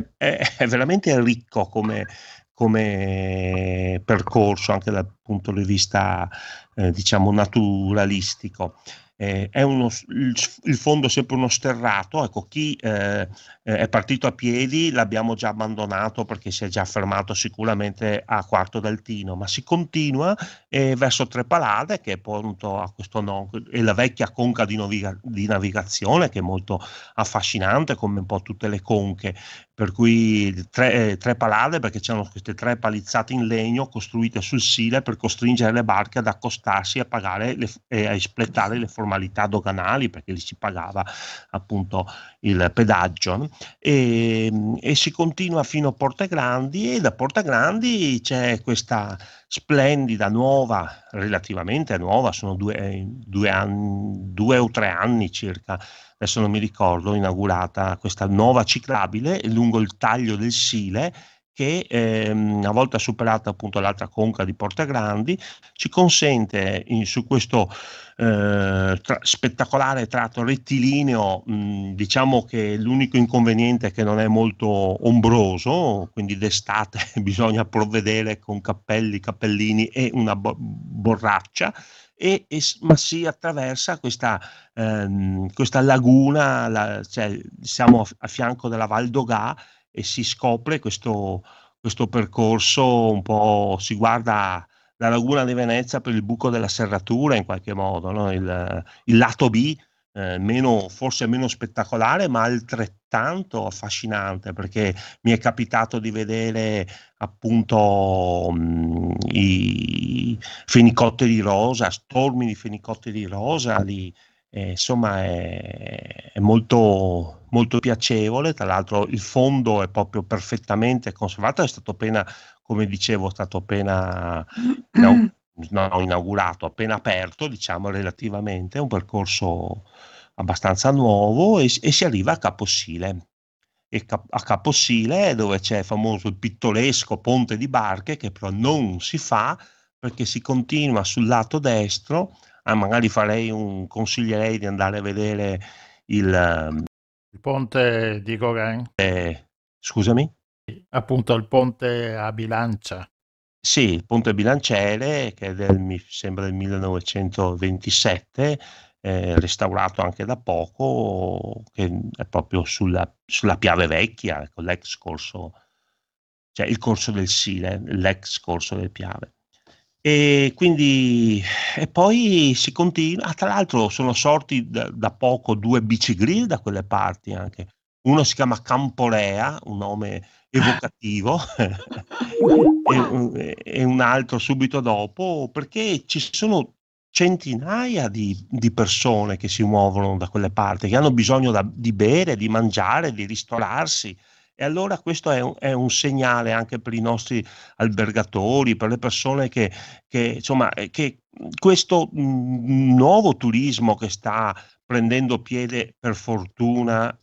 è veramente ricco come, come percorso anche dal punto di vista eh, diciamo naturalistico. Eh, è uno, il, il, fondo è sempre uno sterrato, ecco chi eh, è partito a piedi l'abbiamo già abbandonato perché si è già fermato sicuramente a Quarto d'Altino, ma si continua eh, verso Trepalade che appunto ha questo nome, è la vecchia conca di, naviga- di navigazione che è molto affascinante come un po' tutte le conche, per cui tre, eh, tre palade perché c'erano queste tre palizzate in legno costruite sul Sile per costringere le barche ad accostarsi e a pagare le, e a espletare le formalità doganali perché lì si pagava appunto il pedaggio e, e si continua fino a Porte Grandi e da Porte Grandi c'è questa splendida nuova, relativamente nuova, sono due, due, anni, due o tre anni circa, adesso non mi ricordo, inaugurata questa nuova ciclabile lungo il taglio del Sile che ehm, una volta superata appunto l'altra conca di Porta Grandi ci consente in, su questo eh, tra, spettacolare tratto rettilineo mh, diciamo che l'unico inconveniente è che non è molto ombroso quindi d'estate bisogna provvedere con cappelli, cappellini e una bo- borraccia e, e, ma si attraversa questa, ehm, questa laguna, la, cioè, siamo a, a fianco della Val d'Ogà e si scopre questo, questo percorso un po', si guarda la laguna di Venezia per il buco della serratura in qualche modo, no? il, il, lato B, eh, meno, forse meno spettacolare ma altrettanto affascinante perché mi è capitato di vedere appunto mh, i fenicotteri rosa, stormi di fenicotteri rosa, li, eh, insomma è, è molto, molto piacevole, tra l'altro il fondo è proprio perfettamente conservato, è stato appena, come dicevo, è stato appena no, no, inaugurato, appena aperto, diciamo relativamente, è un percorso abbastanza nuovo e, e si arriva a Caposile. E a Caposile dove c'è il famoso il pittoresco ponte di barche che però non si fa perché si continua sul lato destro ah, magari farei un, consiglierei di andare a vedere il, il ponte di Gauguin. Eh, scusami? Appunto il ponte a Bilancia. Sì, il ponte Bilanciere, che è del, mi sembra del 1927, eh, restaurato anche da poco, che è proprio sulla, sulla Piave Vecchia, ecco, l'ex corso, cioè il corso del Sile, l'ex corso del Piave. E quindi, e poi si continua. Ah, tra l'altro, sono sorti da, da poco due bicigrill da quelle parti anche. Uno si chiama Camporea, un nome evocativo, e, e, un altro subito dopo, perché ci sono centinaia di, di, persone che si muovono da quelle parti, che hanno bisogno da, di bere, di mangiare, di ristorarsi e allora questo è un, è un, segnale anche per i nostri albergatori, per le persone che, che insomma, eh, che questo mm, nuovo turismo che sta prendendo piede per fortuna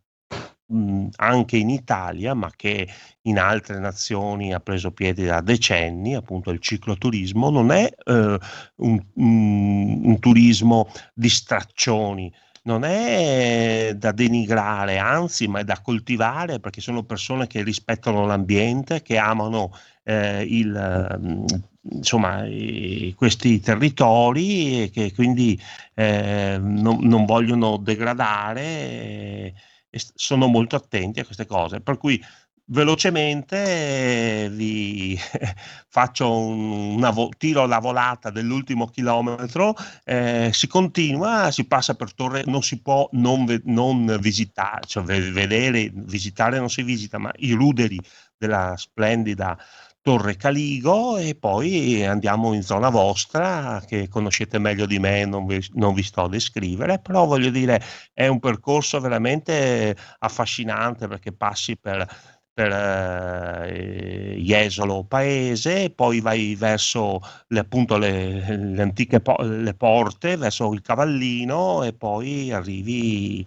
mm, anche in Italia, ma che in altre nazioni ha preso piede da decenni, appunto il cicloturismo, non è eh, un, un, un turismo di straccioni, non è da denigrare, anzi, ma è da coltivare perché sono persone che rispettano l'ambiente, che amano eh, il, mm, insomma, questi territori e che quindi eh, non, non, vogliono degradare e sono molto attenti a queste cose. Per cui velocemente vi faccio un, vo- tiro la volata dell'ultimo chilometro, eh, si continua, si passa per Torre, non si può non, ve- non visitare, cioè vedere, visitare non si visita, ma i ruderi della splendida Torre Caligo e poi andiamo in zona vostra che conoscete meglio di me, non vi, non vi, sto a descrivere, però voglio dire è un percorso veramente affascinante perché passi per per eh, Jesolo paese, poi vai verso le, appunto le, le antiche po- le porte, verso il Cavallino e poi arrivi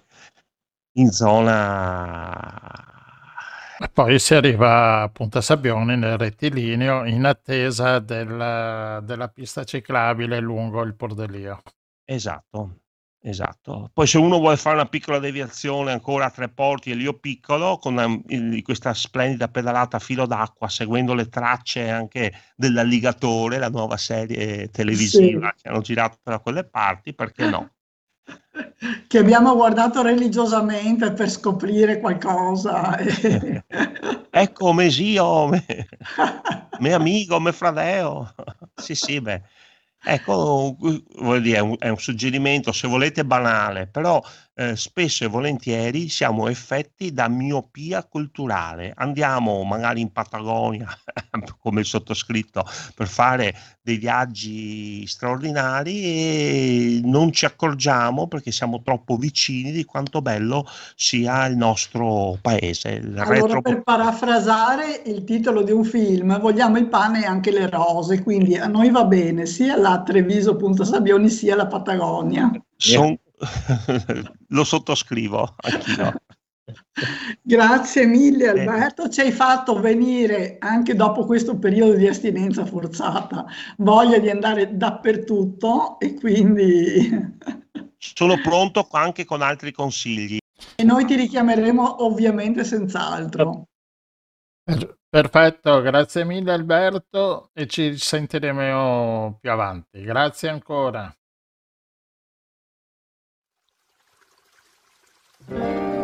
in zona e poi si arriva a Punta Sabbione nel rettilineo in attesa del, della pista ciclabile lungo il Pordelio. Esatto, Esatto. Poi se uno vuole fare una piccola deviazione ancora a tre porti e Lio Piccolo, con um, questa splendida pedalata a filo d'acqua, seguendo le tracce anche dell'Alligatore, la nuova serie televisiva sì. che hanno girato da quelle parti, perché no? Che abbiamo guardato religiosamente per scoprire qualcosa. ecco, me zio, me, me amico, me fradeo. sì, sì, beh Ecco, voglio dire, è un, è un suggerimento, se volete, banale, però eh, spesso e volentieri siamo effetti da miopia culturale. Andiamo magari in Patagonia, come il sottoscritto, per fare dei viaggi straordinari e non ci accorgiamo perché siamo troppo vicini di quanto bello sia il nostro paese. Il allora, retro... per parafrasare il titolo di un film, vogliamo il pane e anche le rose, quindi a noi va bene sia la Treviso.Sabioni sia la Patagonia. Son... Lo sottoscrivo anch'io. Grazie mille Alberto, ci hai fatto venire anche dopo questo periodo di astinenza forzata voglia di andare dappertutto e quindi... Sono pronto anche con altri consigli. E noi ti richiameremo ovviamente senz'altro. Perfetto, grazie mille Alberto e ci sentiremo più avanti. Grazie ancora. Thank you.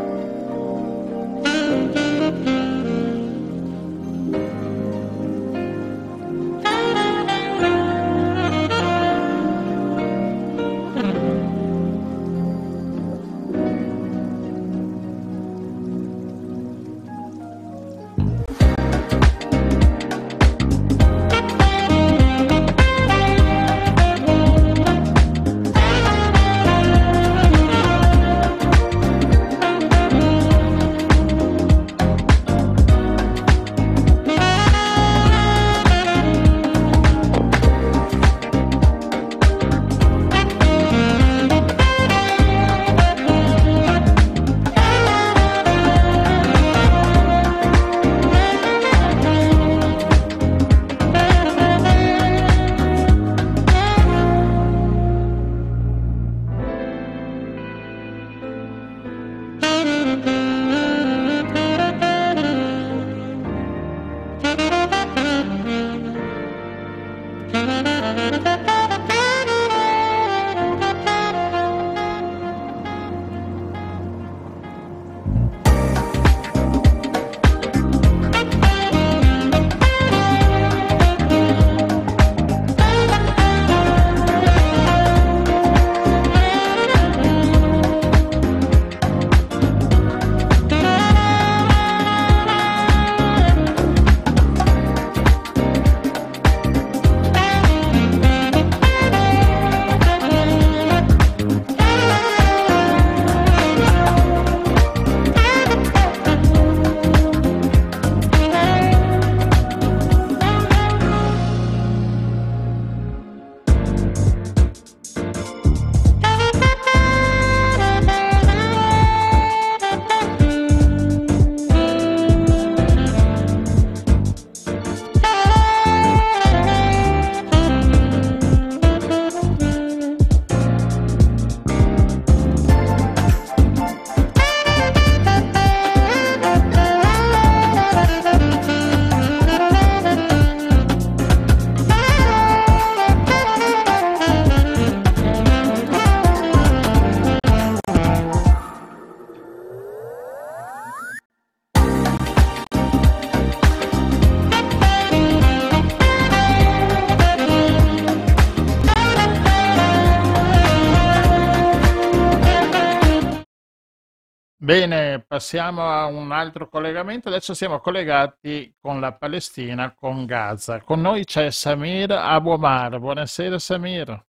Bene, passiamo a un altro collegamento. Adesso siamo collegati con la Palestina, con Gaza. Con noi c'è Samir Abu Omar. Buonasera Samir.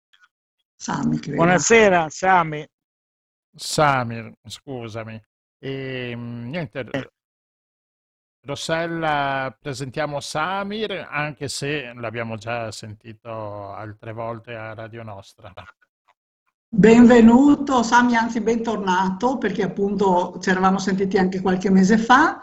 Sami. Buonasera, Sami. Samir, scusami. E, niente, Rossella, presentiamo Samir, anche se l'abbiamo già sentito altre volte a Radio Nostra. Benvenuto Sami, anzi bentornato perché appunto ci eravamo sentiti anche qualche mese fa.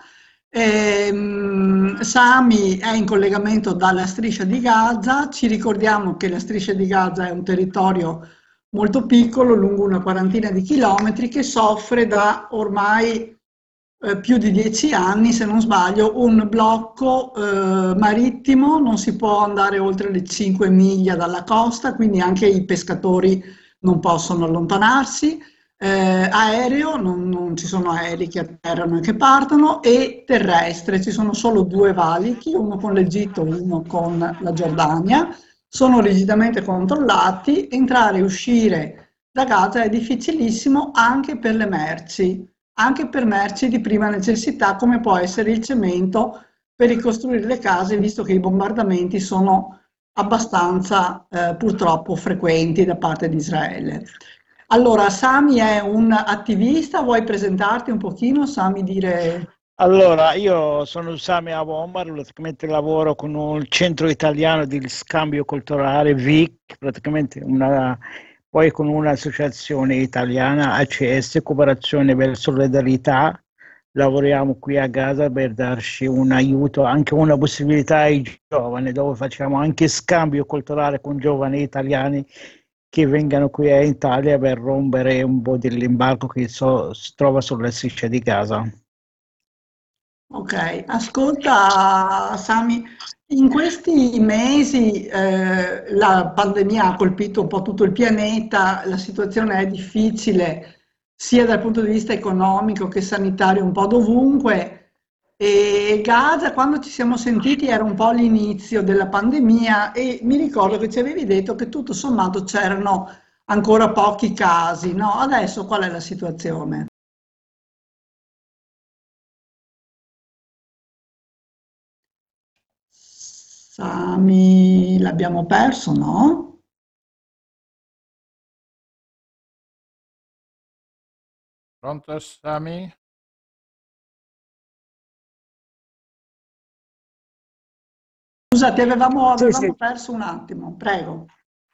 Ehm, Sami è in collegamento dalla striscia di Gaza, ci ricordiamo che la striscia di Gaza è un territorio molto piccolo, lungo una quarantina di chilometri, che soffre da ormai eh, più di dieci anni, se non sbaglio, un blocco eh, marittimo, non si può andare oltre le 5 miglia dalla costa, quindi anche i pescatori non possono allontanarsi, eh, aereo, non, non, ci sono aerei che atterrano e che partono, e terrestre, ci sono solo due valichi, uno con l'Egitto, uno con la Giordania, sono rigidamente controllati, entrare e uscire da Gaza è difficilissimo anche per le merci, anche per merci di prima necessità come può essere il cemento per ricostruire le case, visto che i bombardamenti sono abbastanza eh, purtroppo frequenti da parte di Israele. Allora, Sami è un attivista, vuoi presentarti un pochino, Sami, dire... Allora, io sono Sami Avomar, praticamente lavoro con un centro italiano di scambio culturale, VIC, praticamente una, poi con un'associazione italiana, ACS, Cooperazione per Solidarietà, lavoriamo qui a Gaza per darci un aiuto, anche una possibilità ai giovani, dove facciamo anche scambio culturale con giovani italiani che vengano qui in Italia per rompere un po' dell'imbarco che so, si trova sulla striscia di Gaza. Ok, ascolta Sami, in questi mesi eh, la pandemia ha colpito un po' tutto il pianeta, la situazione è difficile sia dal punto di vista economico che sanitario un po' dovunque. E Gaza, quando ci siamo sentiti, era un po' l'inizio della pandemia e mi ricordo che ci avevi detto che tutto sommato c'erano ancora pochi casi, no? Adesso qual è la situazione? Sami, l'abbiamo perso, no? Pronto Sami? Scusa, ti avevamo, avevamo Sì, sì. perso un attimo, prego.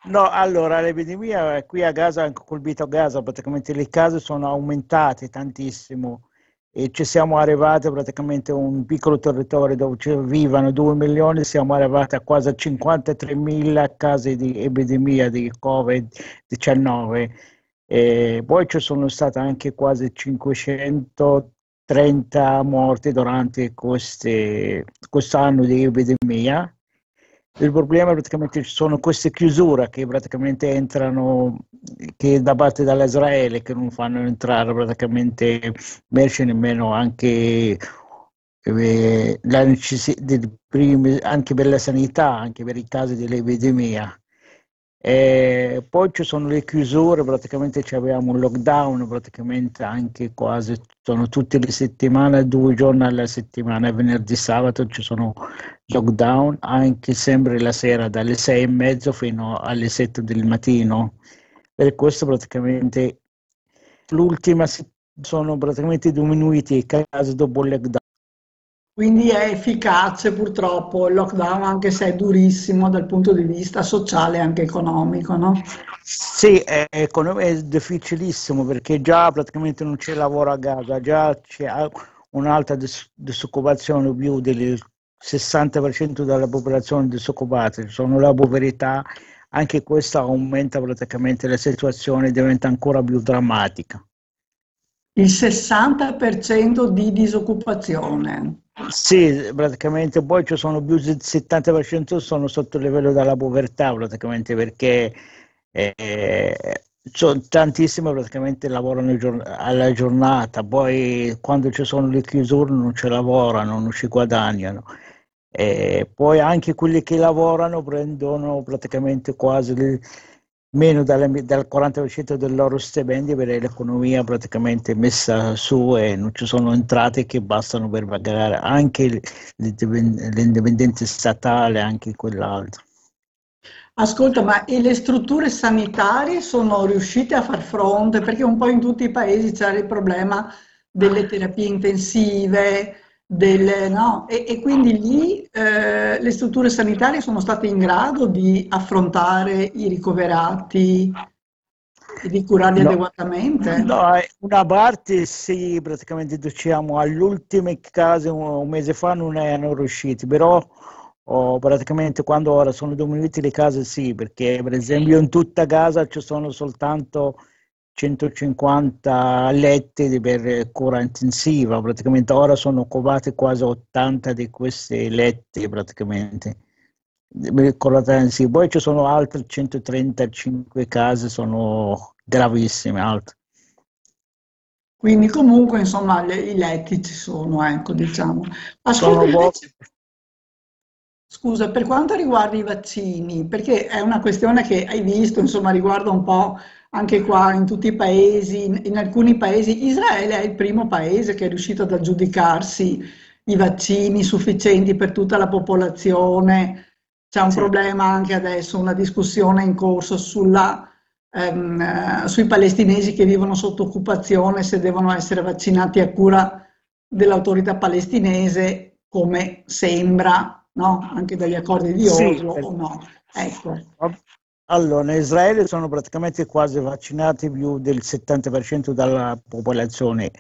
No, allora l'epidemia qui a Gaza ha colpito Gaza, praticamente le case sono aumentate tantissimo e ci siamo arrivati praticamente a un piccolo territorio dove ci vivono 2 milioni, siamo arrivati a quasi 53 mila casi di epidemia di Covid-19 e poi ci sono state anche quasi 530 morti durante queste, quest'anno di epidemia. Il problema praticamente ci sono queste chiusure che praticamente entrano che da parte dell'Israele che non fanno entrare praticamente merci nemmeno anche eh, la necessità anche per la sanità, anche per i casi dell'epidemia. E poi ci sono le chiusure, praticamente abbiamo un lockdown, praticamente anche quasi, sono tutte le settimane, due giorni alla settimana, venerdì, sabato ci sono lockdown, anche sempre la sera dalle sei e mezzo fino alle sette del mattino. Per questo praticamente l'ultima sono praticamente diminuiti i casi dopo il lockdown. Quindi è efficace purtroppo il lockdown, anche se è durissimo dal punto di vista sociale e anche economico, no? Sì, è, è difficilissimo perché già praticamente non c'è lavoro a Gaza, già c'è un'alta dis- disoccupazione più del 60% della popolazione disoccupata, sono la povertà, anche questo aumenta praticamente la situazione, diventa ancora più drammatica. Il 60% di disoccupazione. Sì, praticamente poi ci sono più del 70% sono sotto il livello della povertà praticamente perché eh, tantissime praticamente lavorano alla giornata, poi quando ci sono le chiusure non ci lavorano, non ci guadagnano. E poi anche quelli che lavorano prendono praticamente quasi il, meno dal, dal 40% del loro stipendio perché l'economia praticamente messa su e non ci sono entrate che bastano per pagare anche l'indipendenza statale, anche quell'altro. Ascolta, ma le strutture sanitarie sono riuscite a far fronte? Perché un po' in tutti i paesi c'era il problema delle terapie intensive, delle, no? e, e, quindi lì eh, le strutture sanitarie sono state in grado di affrontare i ricoverati e di curarli no, adeguatamente? No, una parte sì, praticamente diciamo all'ultimo caso un mese fa non erano riusciti, però oh, praticamente quando ora sono diminuite le case sì, perché per esempio in tutta casa ci sono soltanto 150 letti per cura intensiva, praticamente ora sono occupati quasi 80 di questi letti praticamente. Poi ci sono altre 135 case, sono gravissime, altre. Quindi comunque insomma le, i letti ci sono, ecco diciamo. Ascolta, invece, scusa, per quanto riguarda i vaccini, perché è una questione che hai visto, insomma riguarda un po' anche qua in tutti i paesi, in, in, alcuni paesi, Israele è il primo paese che è riuscito ad aggiudicarsi i vaccini sufficienti per tutta la popolazione. C'è un sì. problema anche adesso, una discussione in corso sulla, ehm, sui palestinesi che vivono sotto occupazione, se devono essere vaccinati a cura dell'autorità palestinese, come sembra, no? anche dagli accordi di Oslo sì, o no. Ecco. Allora, in Israele sono praticamente quasi vaccinati più del 70% della popolazione.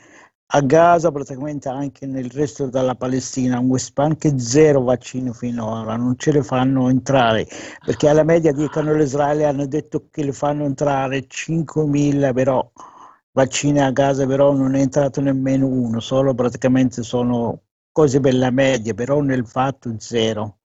A Gaza, praticamente anche nel resto della Palestina, in West Bank, zero vaccini finora, non ce le fanno entrare, perché alla media dicono l'Israele hanno detto che le fanno entrare 5.000, però vaccini a Gaza però non è entrato nemmeno uno, solo praticamente sono cose per la media, però nel fatto zero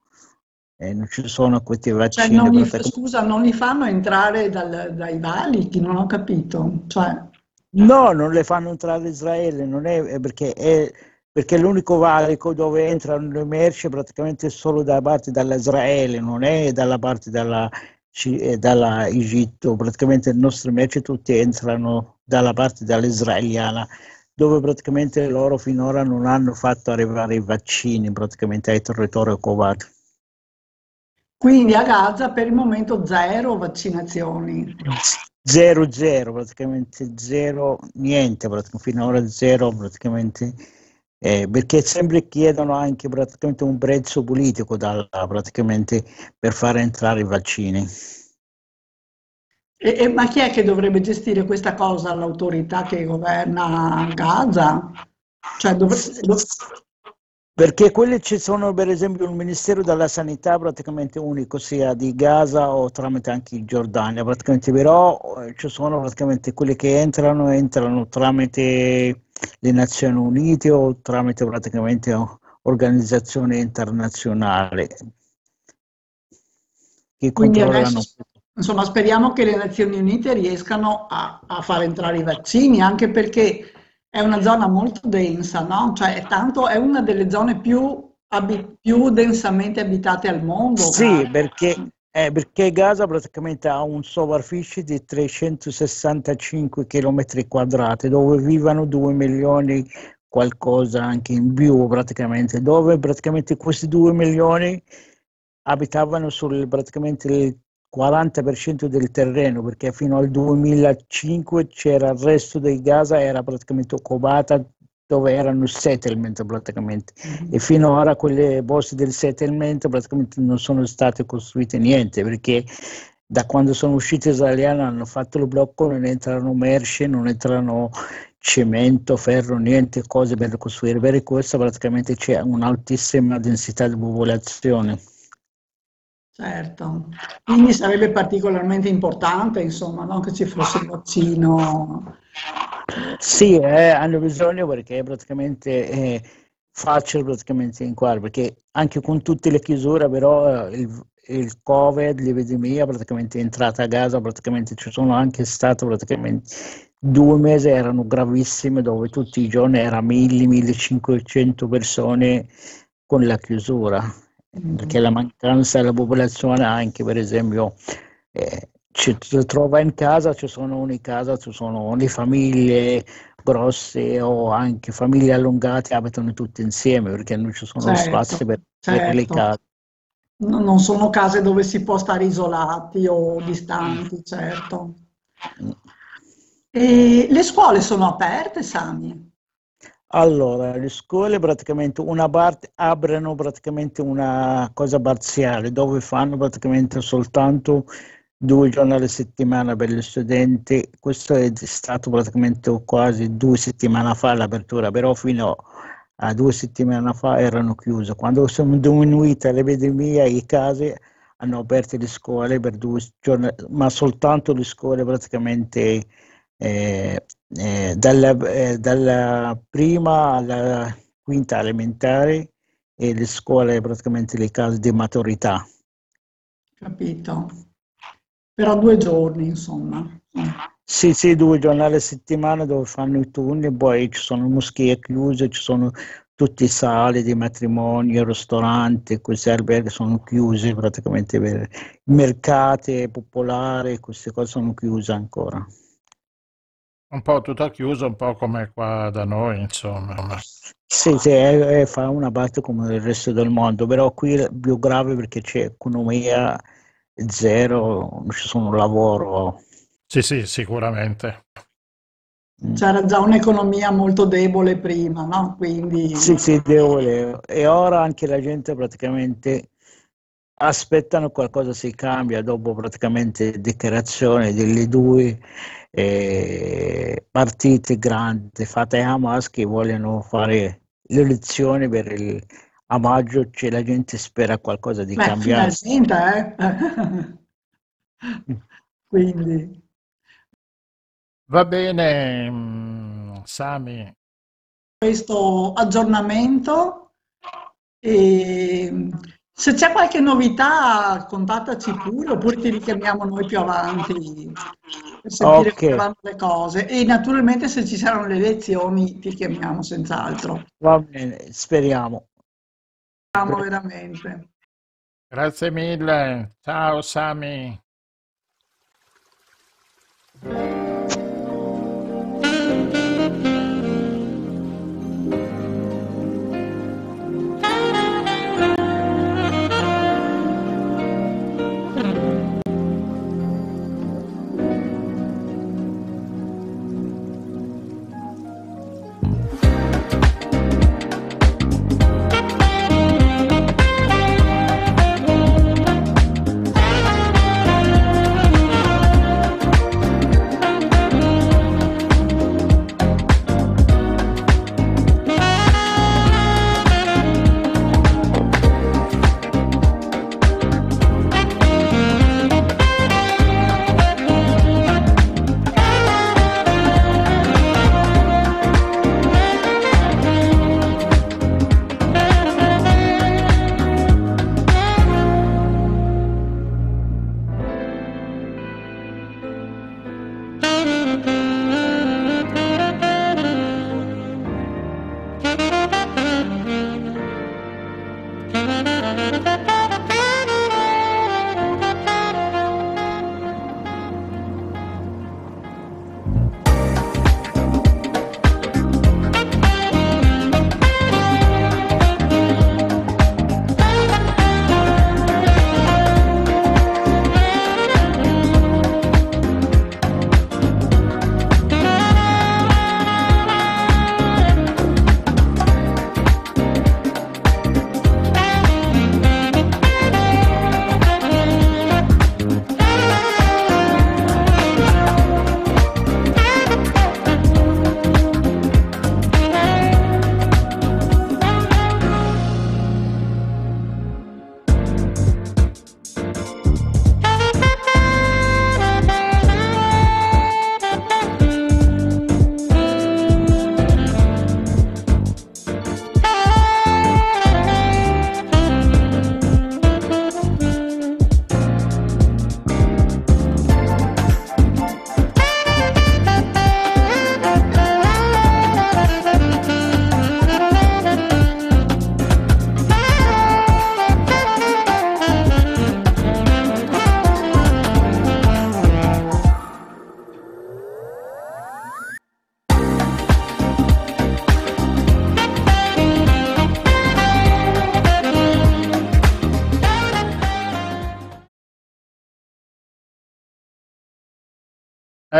eh, non ci sono questi cioè, vaccini. Cioè non li, scusa, non li fanno entrare dal, dai valichi, non ho capito. Cioè... No, non le fanno entrare Israele, non è perché, è perché l'unico valico dove entrano le merci praticamente solo da parte dell'Israele, non è dalla parte della, eh, dalla praticamente le nostre merci tutte entrano dalla parte dell'israeliana dove praticamente loro finora non hanno fatto arrivare i vaccini praticamente ai territori occupati. Quindi a Gaza per il momento zero vaccinazioni. Zero, zero, praticamente zero, niente, praticamente, finora zero praticamente, eh, perché sempre chiedono anche praticamente un prezzo politico da, praticamente per far entrare i vaccini. E, e, ma chi è che dovrebbe gestire questa cosa? L'autorità che governa Gaza? Cioè, dovrebbe, perché quelli ci sono, per esempio, il Ministero della Sanità praticamente unico, sia di Gaza o tramite anche Giordania, praticamente, però eh, ci sono praticamente quelli che entrano, entrano tramite le Nazioni Unite o tramite praticamente organizzazioni internazionali. Che Quindi adesso, insomma, speriamo che le Nazioni Unite riescano a, a far entrare i vaccini, anche perché è una zona molto densa, no? Cioè è, tanto, è una delle zone più, abi- più densamente abitate al mondo. Sì, perché, eh, perché, Gaza praticamente ha un superficie di 365 km quadrati dove vivono 2 milioni qualcosa anche in più praticamente, dove praticamente questi 2 milioni abitavano sul praticamente 40% del terreno perché fino al 2005 c'era il resto di Gaza era praticamente occupata dove erano settlement praticamente. Mm-hmm. e finora quelle posti del settlement praticamente non sono state costruite niente perché da quando sono usciti israeliani hanno fatto il blocco non entrano merci non entrano cemento, ferro, niente cose per costruire. Per questo praticamente c'è un'altissima densità di popolazione Certo, quindi sarebbe particolarmente importante, insomma, no? che ci fosse il vaccino. Sì, eh, hanno bisogno perché praticamente è facile praticamente inquadrare, perché anche con tutte le chiusure, però eh, il, il Covid, l'epidemia praticamente è entrata a Gaza, praticamente ci sono anche state praticamente due mesi erano gravissime dove tutti i giorni erano 1000-1500 persone con la chiusura perché la mancanza della popolazione anche per esempio eh, ci trova in casa, ci sono in casa, ci sono le famiglie grosse o anche famiglie allungate abitano tutte insieme perché non ci sono certo, spazi per, certo. per, le case. Non sono case dove si può stare isolati o distanti, certo. Mm. E le scuole sono aperte, Sami? Allora, le scuole praticamente una parte aprono praticamente una cosa parziale dove fanno praticamente soltanto due giorni alla settimana per gli studenti. Questo è stato praticamente quasi due settimane fa l'apertura, però fino a due settimane fa erano chiuse. Quando sono diminuite l'epidemia, i casi hanno aperto le scuole per due giorni, ma soltanto le scuole praticamente eh, eh, dalla, eh, dalla, prima alla quinta elementare e le scuole praticamente le case di maturità. Capito. Però due giorni, insomma. Sì, sì, due giorni alla settimana dove fanno i turni, poi ci sono moschee chiuse, ci sono tutti i sali di matrimonio, ristoranti, questi alberghi sono chiusi praticamente, i mercati popolari, queste cose sono chiuse ancora. Un po' tutto chiuso, un po' come qua da noi, insomma. Sì, sì, è, è, fa una parte come il resto del mondo, però qui è più grave perché c'è economia zero, non ci sono lavoro. Sì, sì, sicuramente. Mm. C'era già un'economia molto debole prima, no? Quindi... Sì, sì, debole. E ora anche la gente praticamente aspettano qualcosa si cambia dopo praticamente dichiarazione delle due eh, partite grandi fatte a Hamas che vogliono fare le elezioni per il, a maggio c'è la gente spera qualcosa di Beh, cambiare. Finalmente, eh? Quindi Va bene, mm, Sami. Questo aggiornamento e se c'è qualche novità contattaci pure oppure ti richiamiamo noi più avanti per sentire okay. come vanno le cose e naturalmente se ci saranno le elezioni ti chiamiamo senz'altro. Va bene, speriamo. Speriamo veramente. Grazie mille, ciao Sami.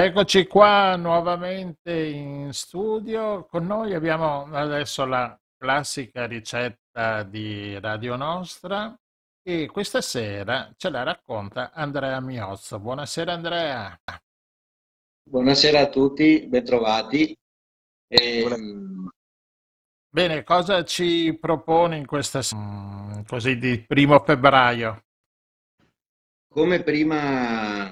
Eccoci qua nuovamente in studio. Con noi abbiamo adesso la classica ricetta di Radio Nostra e questa sera ce la racconta Andrea Miozzo. Buonasera Andrea. Buonasera a tutti, bentrovati. E... Bene, cosa ci proponi in questa così di primo febbraio? Come prima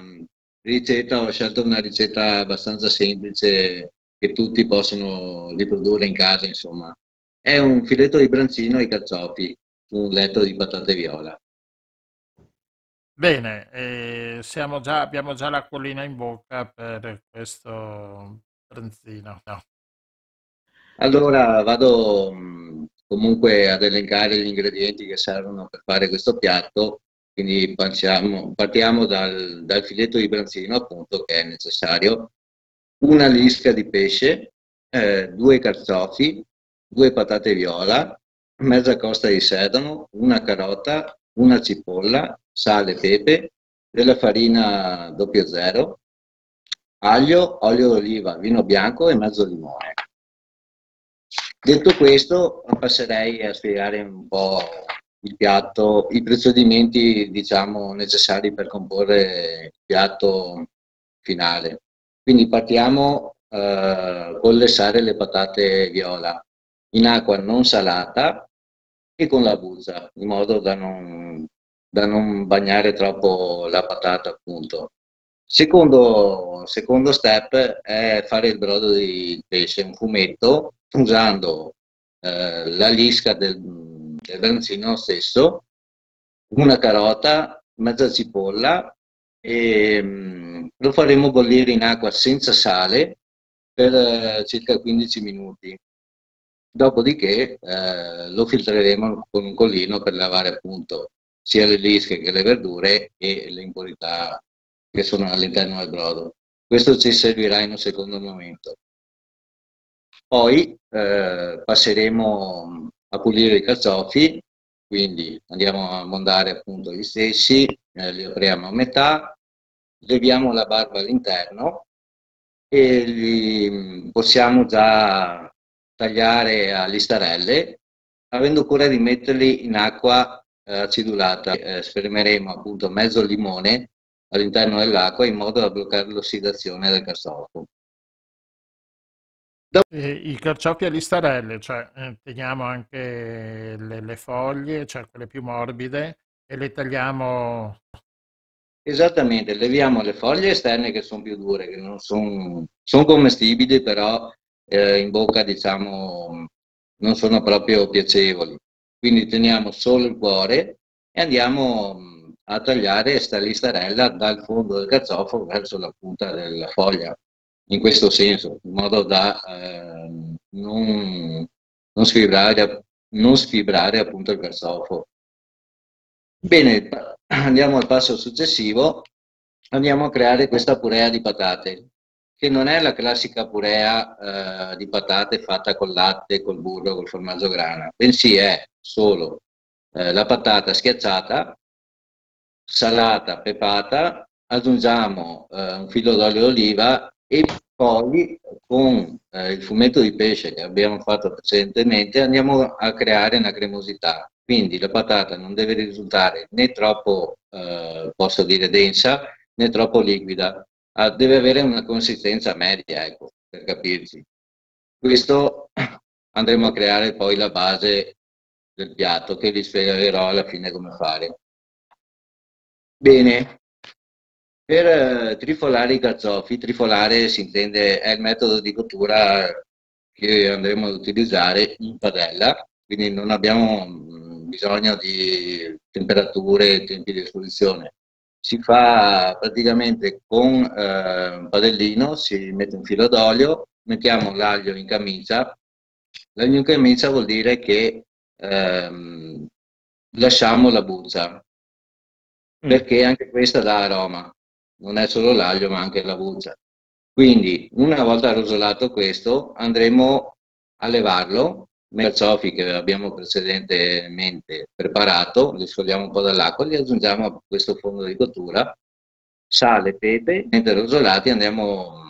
ricetta ho scelto una ricetta abbastanza semplice che tutti possono riprodurre in casa, insomma. È un filetto di brancino ai carciofi su un letto di patate viola. Bene, eh, già, abbiamo già la collina in bocca per questo branzino. No. Allora vado, comunque ad elencare gli ingredienti che servono per fare questo piatto, quindi partiamo, partiamo dal, dal, filetto di branzino appunto che è necessario, una lisca di pesce, eh, due carciofi, due patate viola, mezza costa di sedano, una carota, una cipolla, sale, pepe, della farina 00, aglio, olio d'oliva, vino bianco e mezzo limone. Detto questo, passerei a spiegare un po' il piatto, i procedimenti diciamo, necessari per comporre il piatto finale. Quindi partiamo eh, con lessare le patate viola in acqua non salata e con la busa, in modo da non, da non bagnare troppo la patata appunto. Secondo, secondo step è fare il brodo di pesce, un fumetto usando eh, la lisca del, del branzino stesso, una carota, mezza cipolla e mm, lo faremo bollire in acqua senza sale per eh, circa 15 minuti. Dopodiché eh, lo filtreremo con un collino per lavare appunto sia le lische che le verdure e le impurità che sono all'interno del brodo. Questo ci servirà in un secondo momento. Poi eh, passeremo a pulire i carciofi, quindi andiamo a mondare appunto gli stessi, eh, li apriamo a metà, leviamo la barba all'interno e li possiamo già tagliare a listarelle, avendo cura di metterli in acqua eh, acidulata. Eh, spremeremo appunto mezzo limone all'interno dell'acqua in modo da bloccare l'ossidazione del carciofo. I carciofi a listarelle, cioè eh, teniamo anche le, le, foglie, cioè quelle più morbide, e le tagliamo. Esattamente, leviamo le foglie esterne che sono più dure, che non sono, sono commestibili, però eh, in bocca diciamo non sono proprio piacevoli. Quindi teniamo solo il cuore e andiamo a tagliare sta listarella dal fondo del carciofo verso la punta della foglia in questo senso, in modo da eh, non, non, sfibrare, non sfibrare appunto il carciofo. Bene, andiamo al passo successivo, andiamo a creare questa purea di patate, che non è la classica purea eh, di patate fatta col latte, col burro, col formaggio grana, bensì è solo eh, la patata schiacciata, salata, pepata, aggiungiamo eh, un filo d'olio d'oliva e poi con eh, il fumetto di pesce che abbiamo fatto precedentemente andiamo a creare una cremosità. Quindi la patata non deve risultare né troppo, eh, posso dire, densa né troppo liquida, ah, deve avere una consistenza media, ecco, per capirci. Questo andremo a creare poi la base del piatto che vi spiegherò alla fine come fare. Bene, per eh, trifolare i carciofi, trifolare si intende, è il metodo di cottura che andremo ad utilizzare in padella, quindi non abbiamo mh, bisogno di temperature e tempi di esposizione. Si fa praticamente con eh, un padellino, si mette un filo d'olio, mettiamo l'aglio in camicia. L'aglio in camicia vuol dire che ehm, lasciamo la buccia, mm. perché anche questa dà aroma non è solo l'aglio ma anche la buccia. Quindi una volta rosolato questo andremo a levarlo. Nei carciofi che abbiamo precedentemente preparato, li sciogliamo un po' dall'acqua, li aggiungiamo a questo fondo di cottura, sale, pepe, mentre rosolati andiamo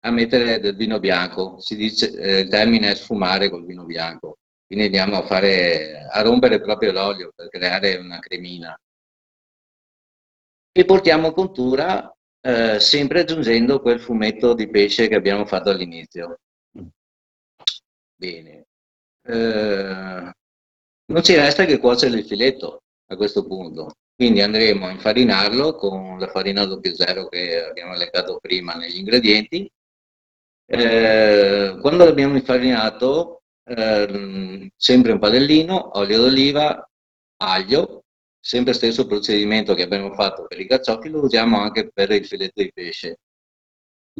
a mettere del vino bianco, si dice, eh, il termine è sfumare col vino bianco, quindi andiamo a, fare, a rompere proprio l'olio per creare una cremina e portiamo cottura eh, sempre aggiungendo quel fumetto di pesce che abbiamo fatto all'inizio. Bene. Eh, non ci resta che cuocere il filetto a questo punto. Quindi andremo a infarinarlo con la farina 00 che abbiamo elencato prima negli ingredienti. Eh, quando l'abbiamo infarinato, eh, sempre un padellino, olio d'oliva, aglio, sempre stesso procedimento che abbiamo fatto per i carciofi lo usiamo anche per il filetto di pesce.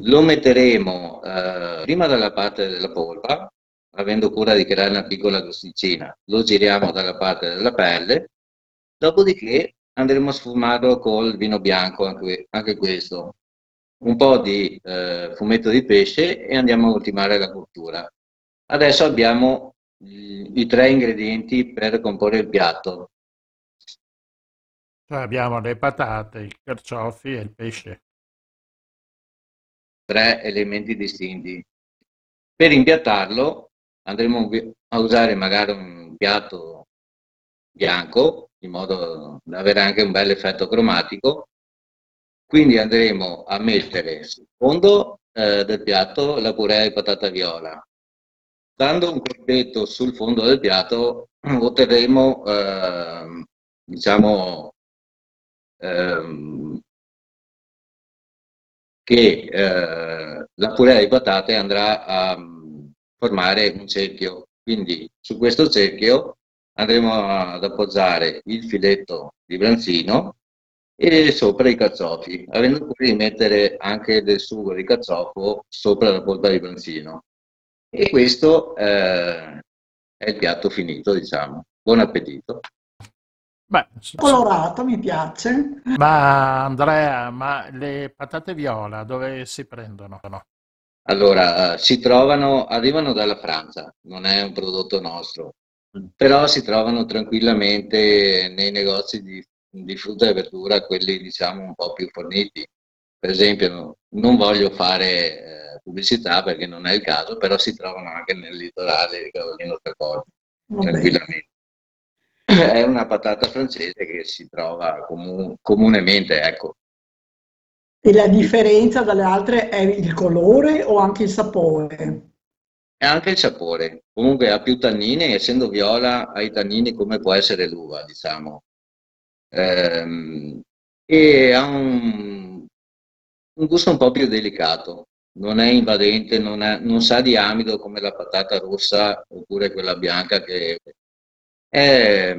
Lo metteremo eh, prima dalla parte della polpa, avendo cura di creare una piccola crosticina. Lo giriamo dalla parte della pelle, dopodiché andremo a sfumarlo col vino bianco, anche, anche questo. Un po' di eh, fumetto di pesce e andiamo a ultimare la cottura. Adesso abbiamo i, i tre ingredienti per comporre il piatto. Abbiamo le patate, i carciofi e il pesce. Tre elementi distinti. Per impiattarlo andremo a usare magari un piatto bianco in modo da avere anche un bel effetto cromatico. Quindi andremo a mettere sul fondo eh, del piatto la purea di patata viola. Dando un colpetto sul fondo del piatto otterremo eh, diciamo ehm, che eh, la purea di patate andrà a formare un cerchio. Quindi su questo cerchio andremo ad appoggiare il filetto di branzino e sopra i carciofi, avendo cura di mettere anche del sugo di carciofo sopra la polpa di branzino. E questo eh, è il piatto finito, diciamo. Buon appetito. Beh, Colorata mi piace. Ma Andrea, ma le patate viola dove si prendono? Allora, si trovano, arrivano dalla Francia, non è un prodotto nostro, però si trovano tranquillamente nei negozi di, di frutta e verdura, quelli diciamo un po' più forniti. Per esempio, non voglio fare eh, pubblicità perché non è il caso, però si trovano anche nel litorale di Cavallino Trecordi, tranquillamente è una patata francese che si trova comun- comunemente, ecco. E la differenza dalle altre è il colore o anche il sapore? È anche il sapore. Comunque ha più tannini, essendo viola ha i tannini come può essere l'uva, diciamo. Ehm, e ha un, un, gusto un po' più delicato. Non è invadente, non, è, non sa di amido come la patata rossa oppure quella bianca che è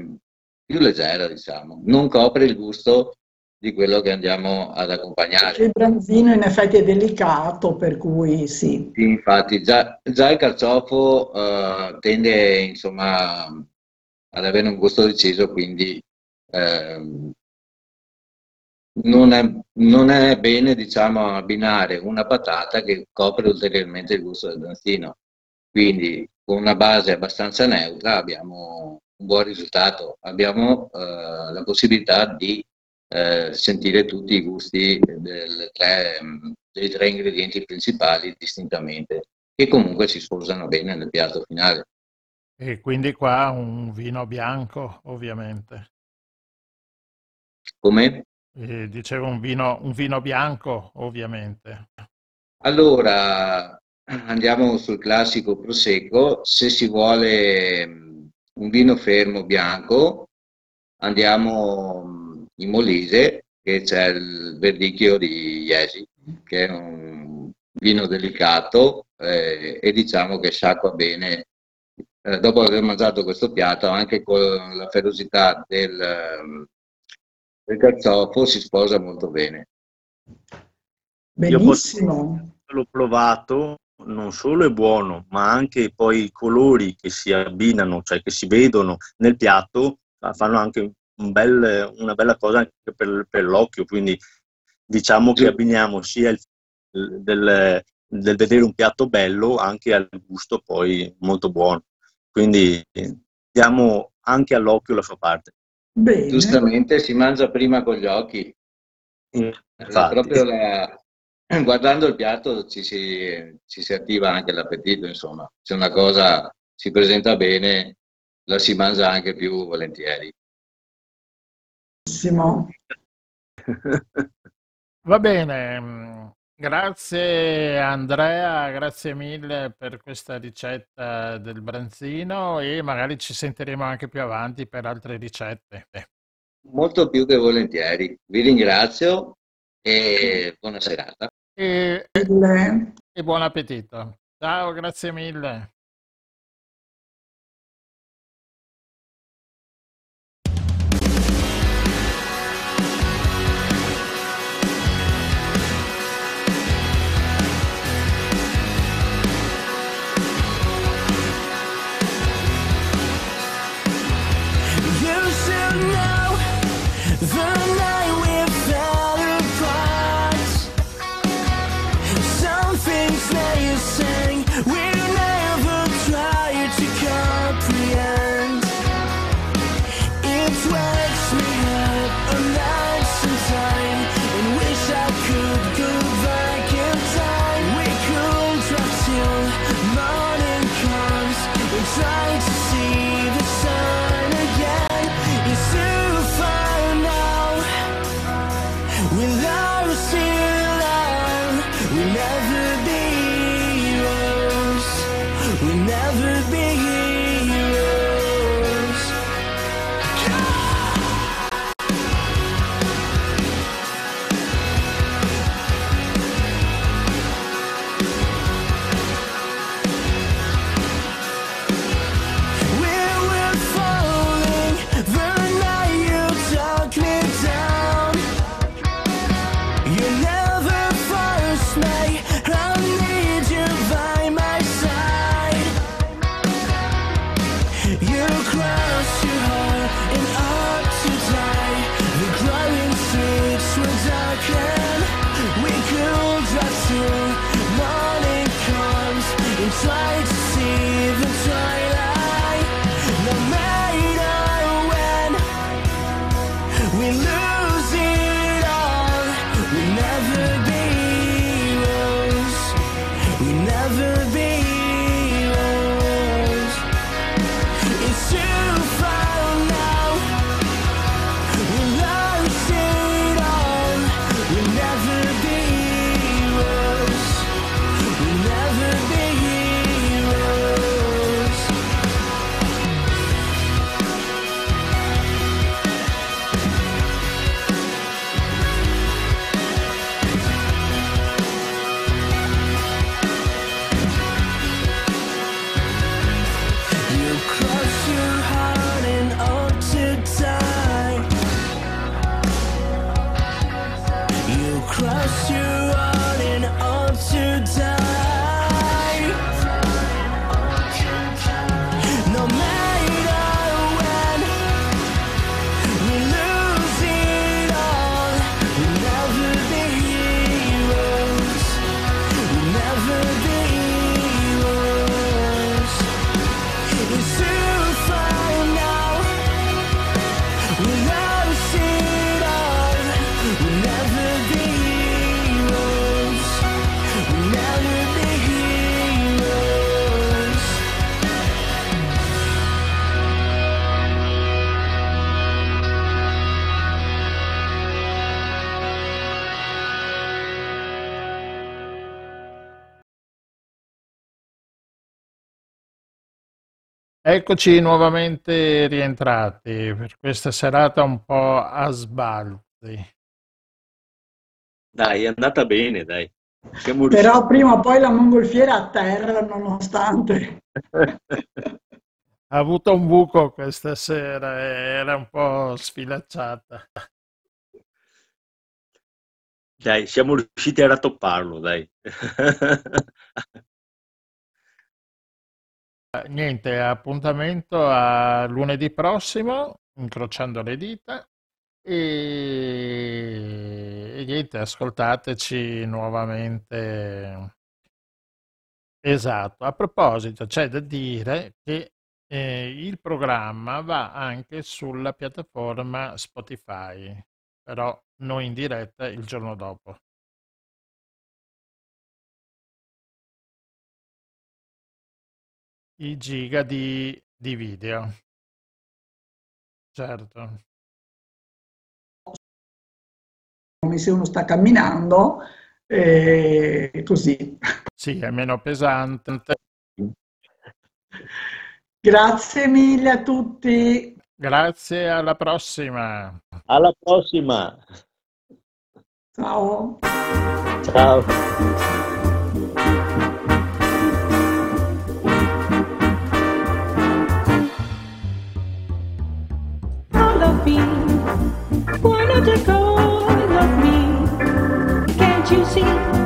più leggera, diciamo, non copre il gusto di quello che andiamo ad accompagnare. Il branzino in effetti è delicato, per cui sì. sì infatti, già, già, il carciofo uh, tende insomma ad avere un gusto deciso, quindi uh, non, è, non, è, bene diciamo, abbinare una patata che copre ulteriormente il gusto del branzino. Quindi con una base abbastanza neutra abbiamo un buon risultato. Abbiamo eh, la possibilità di eh, sentire tutti i gusti tre, dei tre ingredienti principali distintamente, che comunque si sposano bene nel piatto finale. E quindi qua un vino bianco, ovviamente. Come? Eh, dicevo un vino, un vino bianco, ovviamente. Allora, andiamo sul classico prosecco. Se si vuole un vino fermo bianco, andiamo in Molise, che c'è il verdicchio di Iesi, che è un vino delicato eh, e diciamo che sciacqua bene. Eh, dopo aver mangiato questo piatto, anche con la ferocità del, del carciofo, si sposa molto bene. Benissimo. Io l'ho provato non solo è buono, ma anche poi i colori che si abbinano, cioè che si vedono nel piatto, fanno anche un bel, una bella cosa anche per, per, l'occhio. Quindi diciamo che abbiniamo sia il, del, del, vedere un piatto bello anche al gusto poi molto buono. Quindi diamo anche all'occhio la sua parte. Bene. Giustamente si mangia prima con gli occhi. Infatti. Proprio la, guardando il piatto ci si, ci si attiva anche l'appetito, insomma, se una cosa si presenta bene la si mangia anche più volentieri. Va bene, grazie Andrea, grazie mille per questa ricetta del branzino e magari ci sentiremo anche più avanti per altre ricette. Molto più che volentieri. Vi ringrazio e buona serata. E, e buon appetito. Ciao, grazie mille. Eccoci nuovamente rientrati per questa serata un po' a sbalzi. Dai, è andata bene, dai. Siamo Però prima o poi la mongolfiera a terra, nonostante. ha avuto un buco questa sera, era un po' sfilacciata. Dai, siamo riusciti a rattopparlo, dai. Niente, appuntamento a lunedì prossimo, incrociando le dita. E, e niente, ascoltateci nuovamente. Esatto, a proposito, c'è da dire che eh, il programma va anche sulla piattaforma Spotify, però non in diretta il giorno dopo. I giga di, di video. Certo. Come se uno sta camminando, eh, così. Sì, è meno pesante. Grazie mille a tutti. Grazie, alla prossima. Alla prossima. Ciao. Ciao. Be. Why not let go of me? Can't you see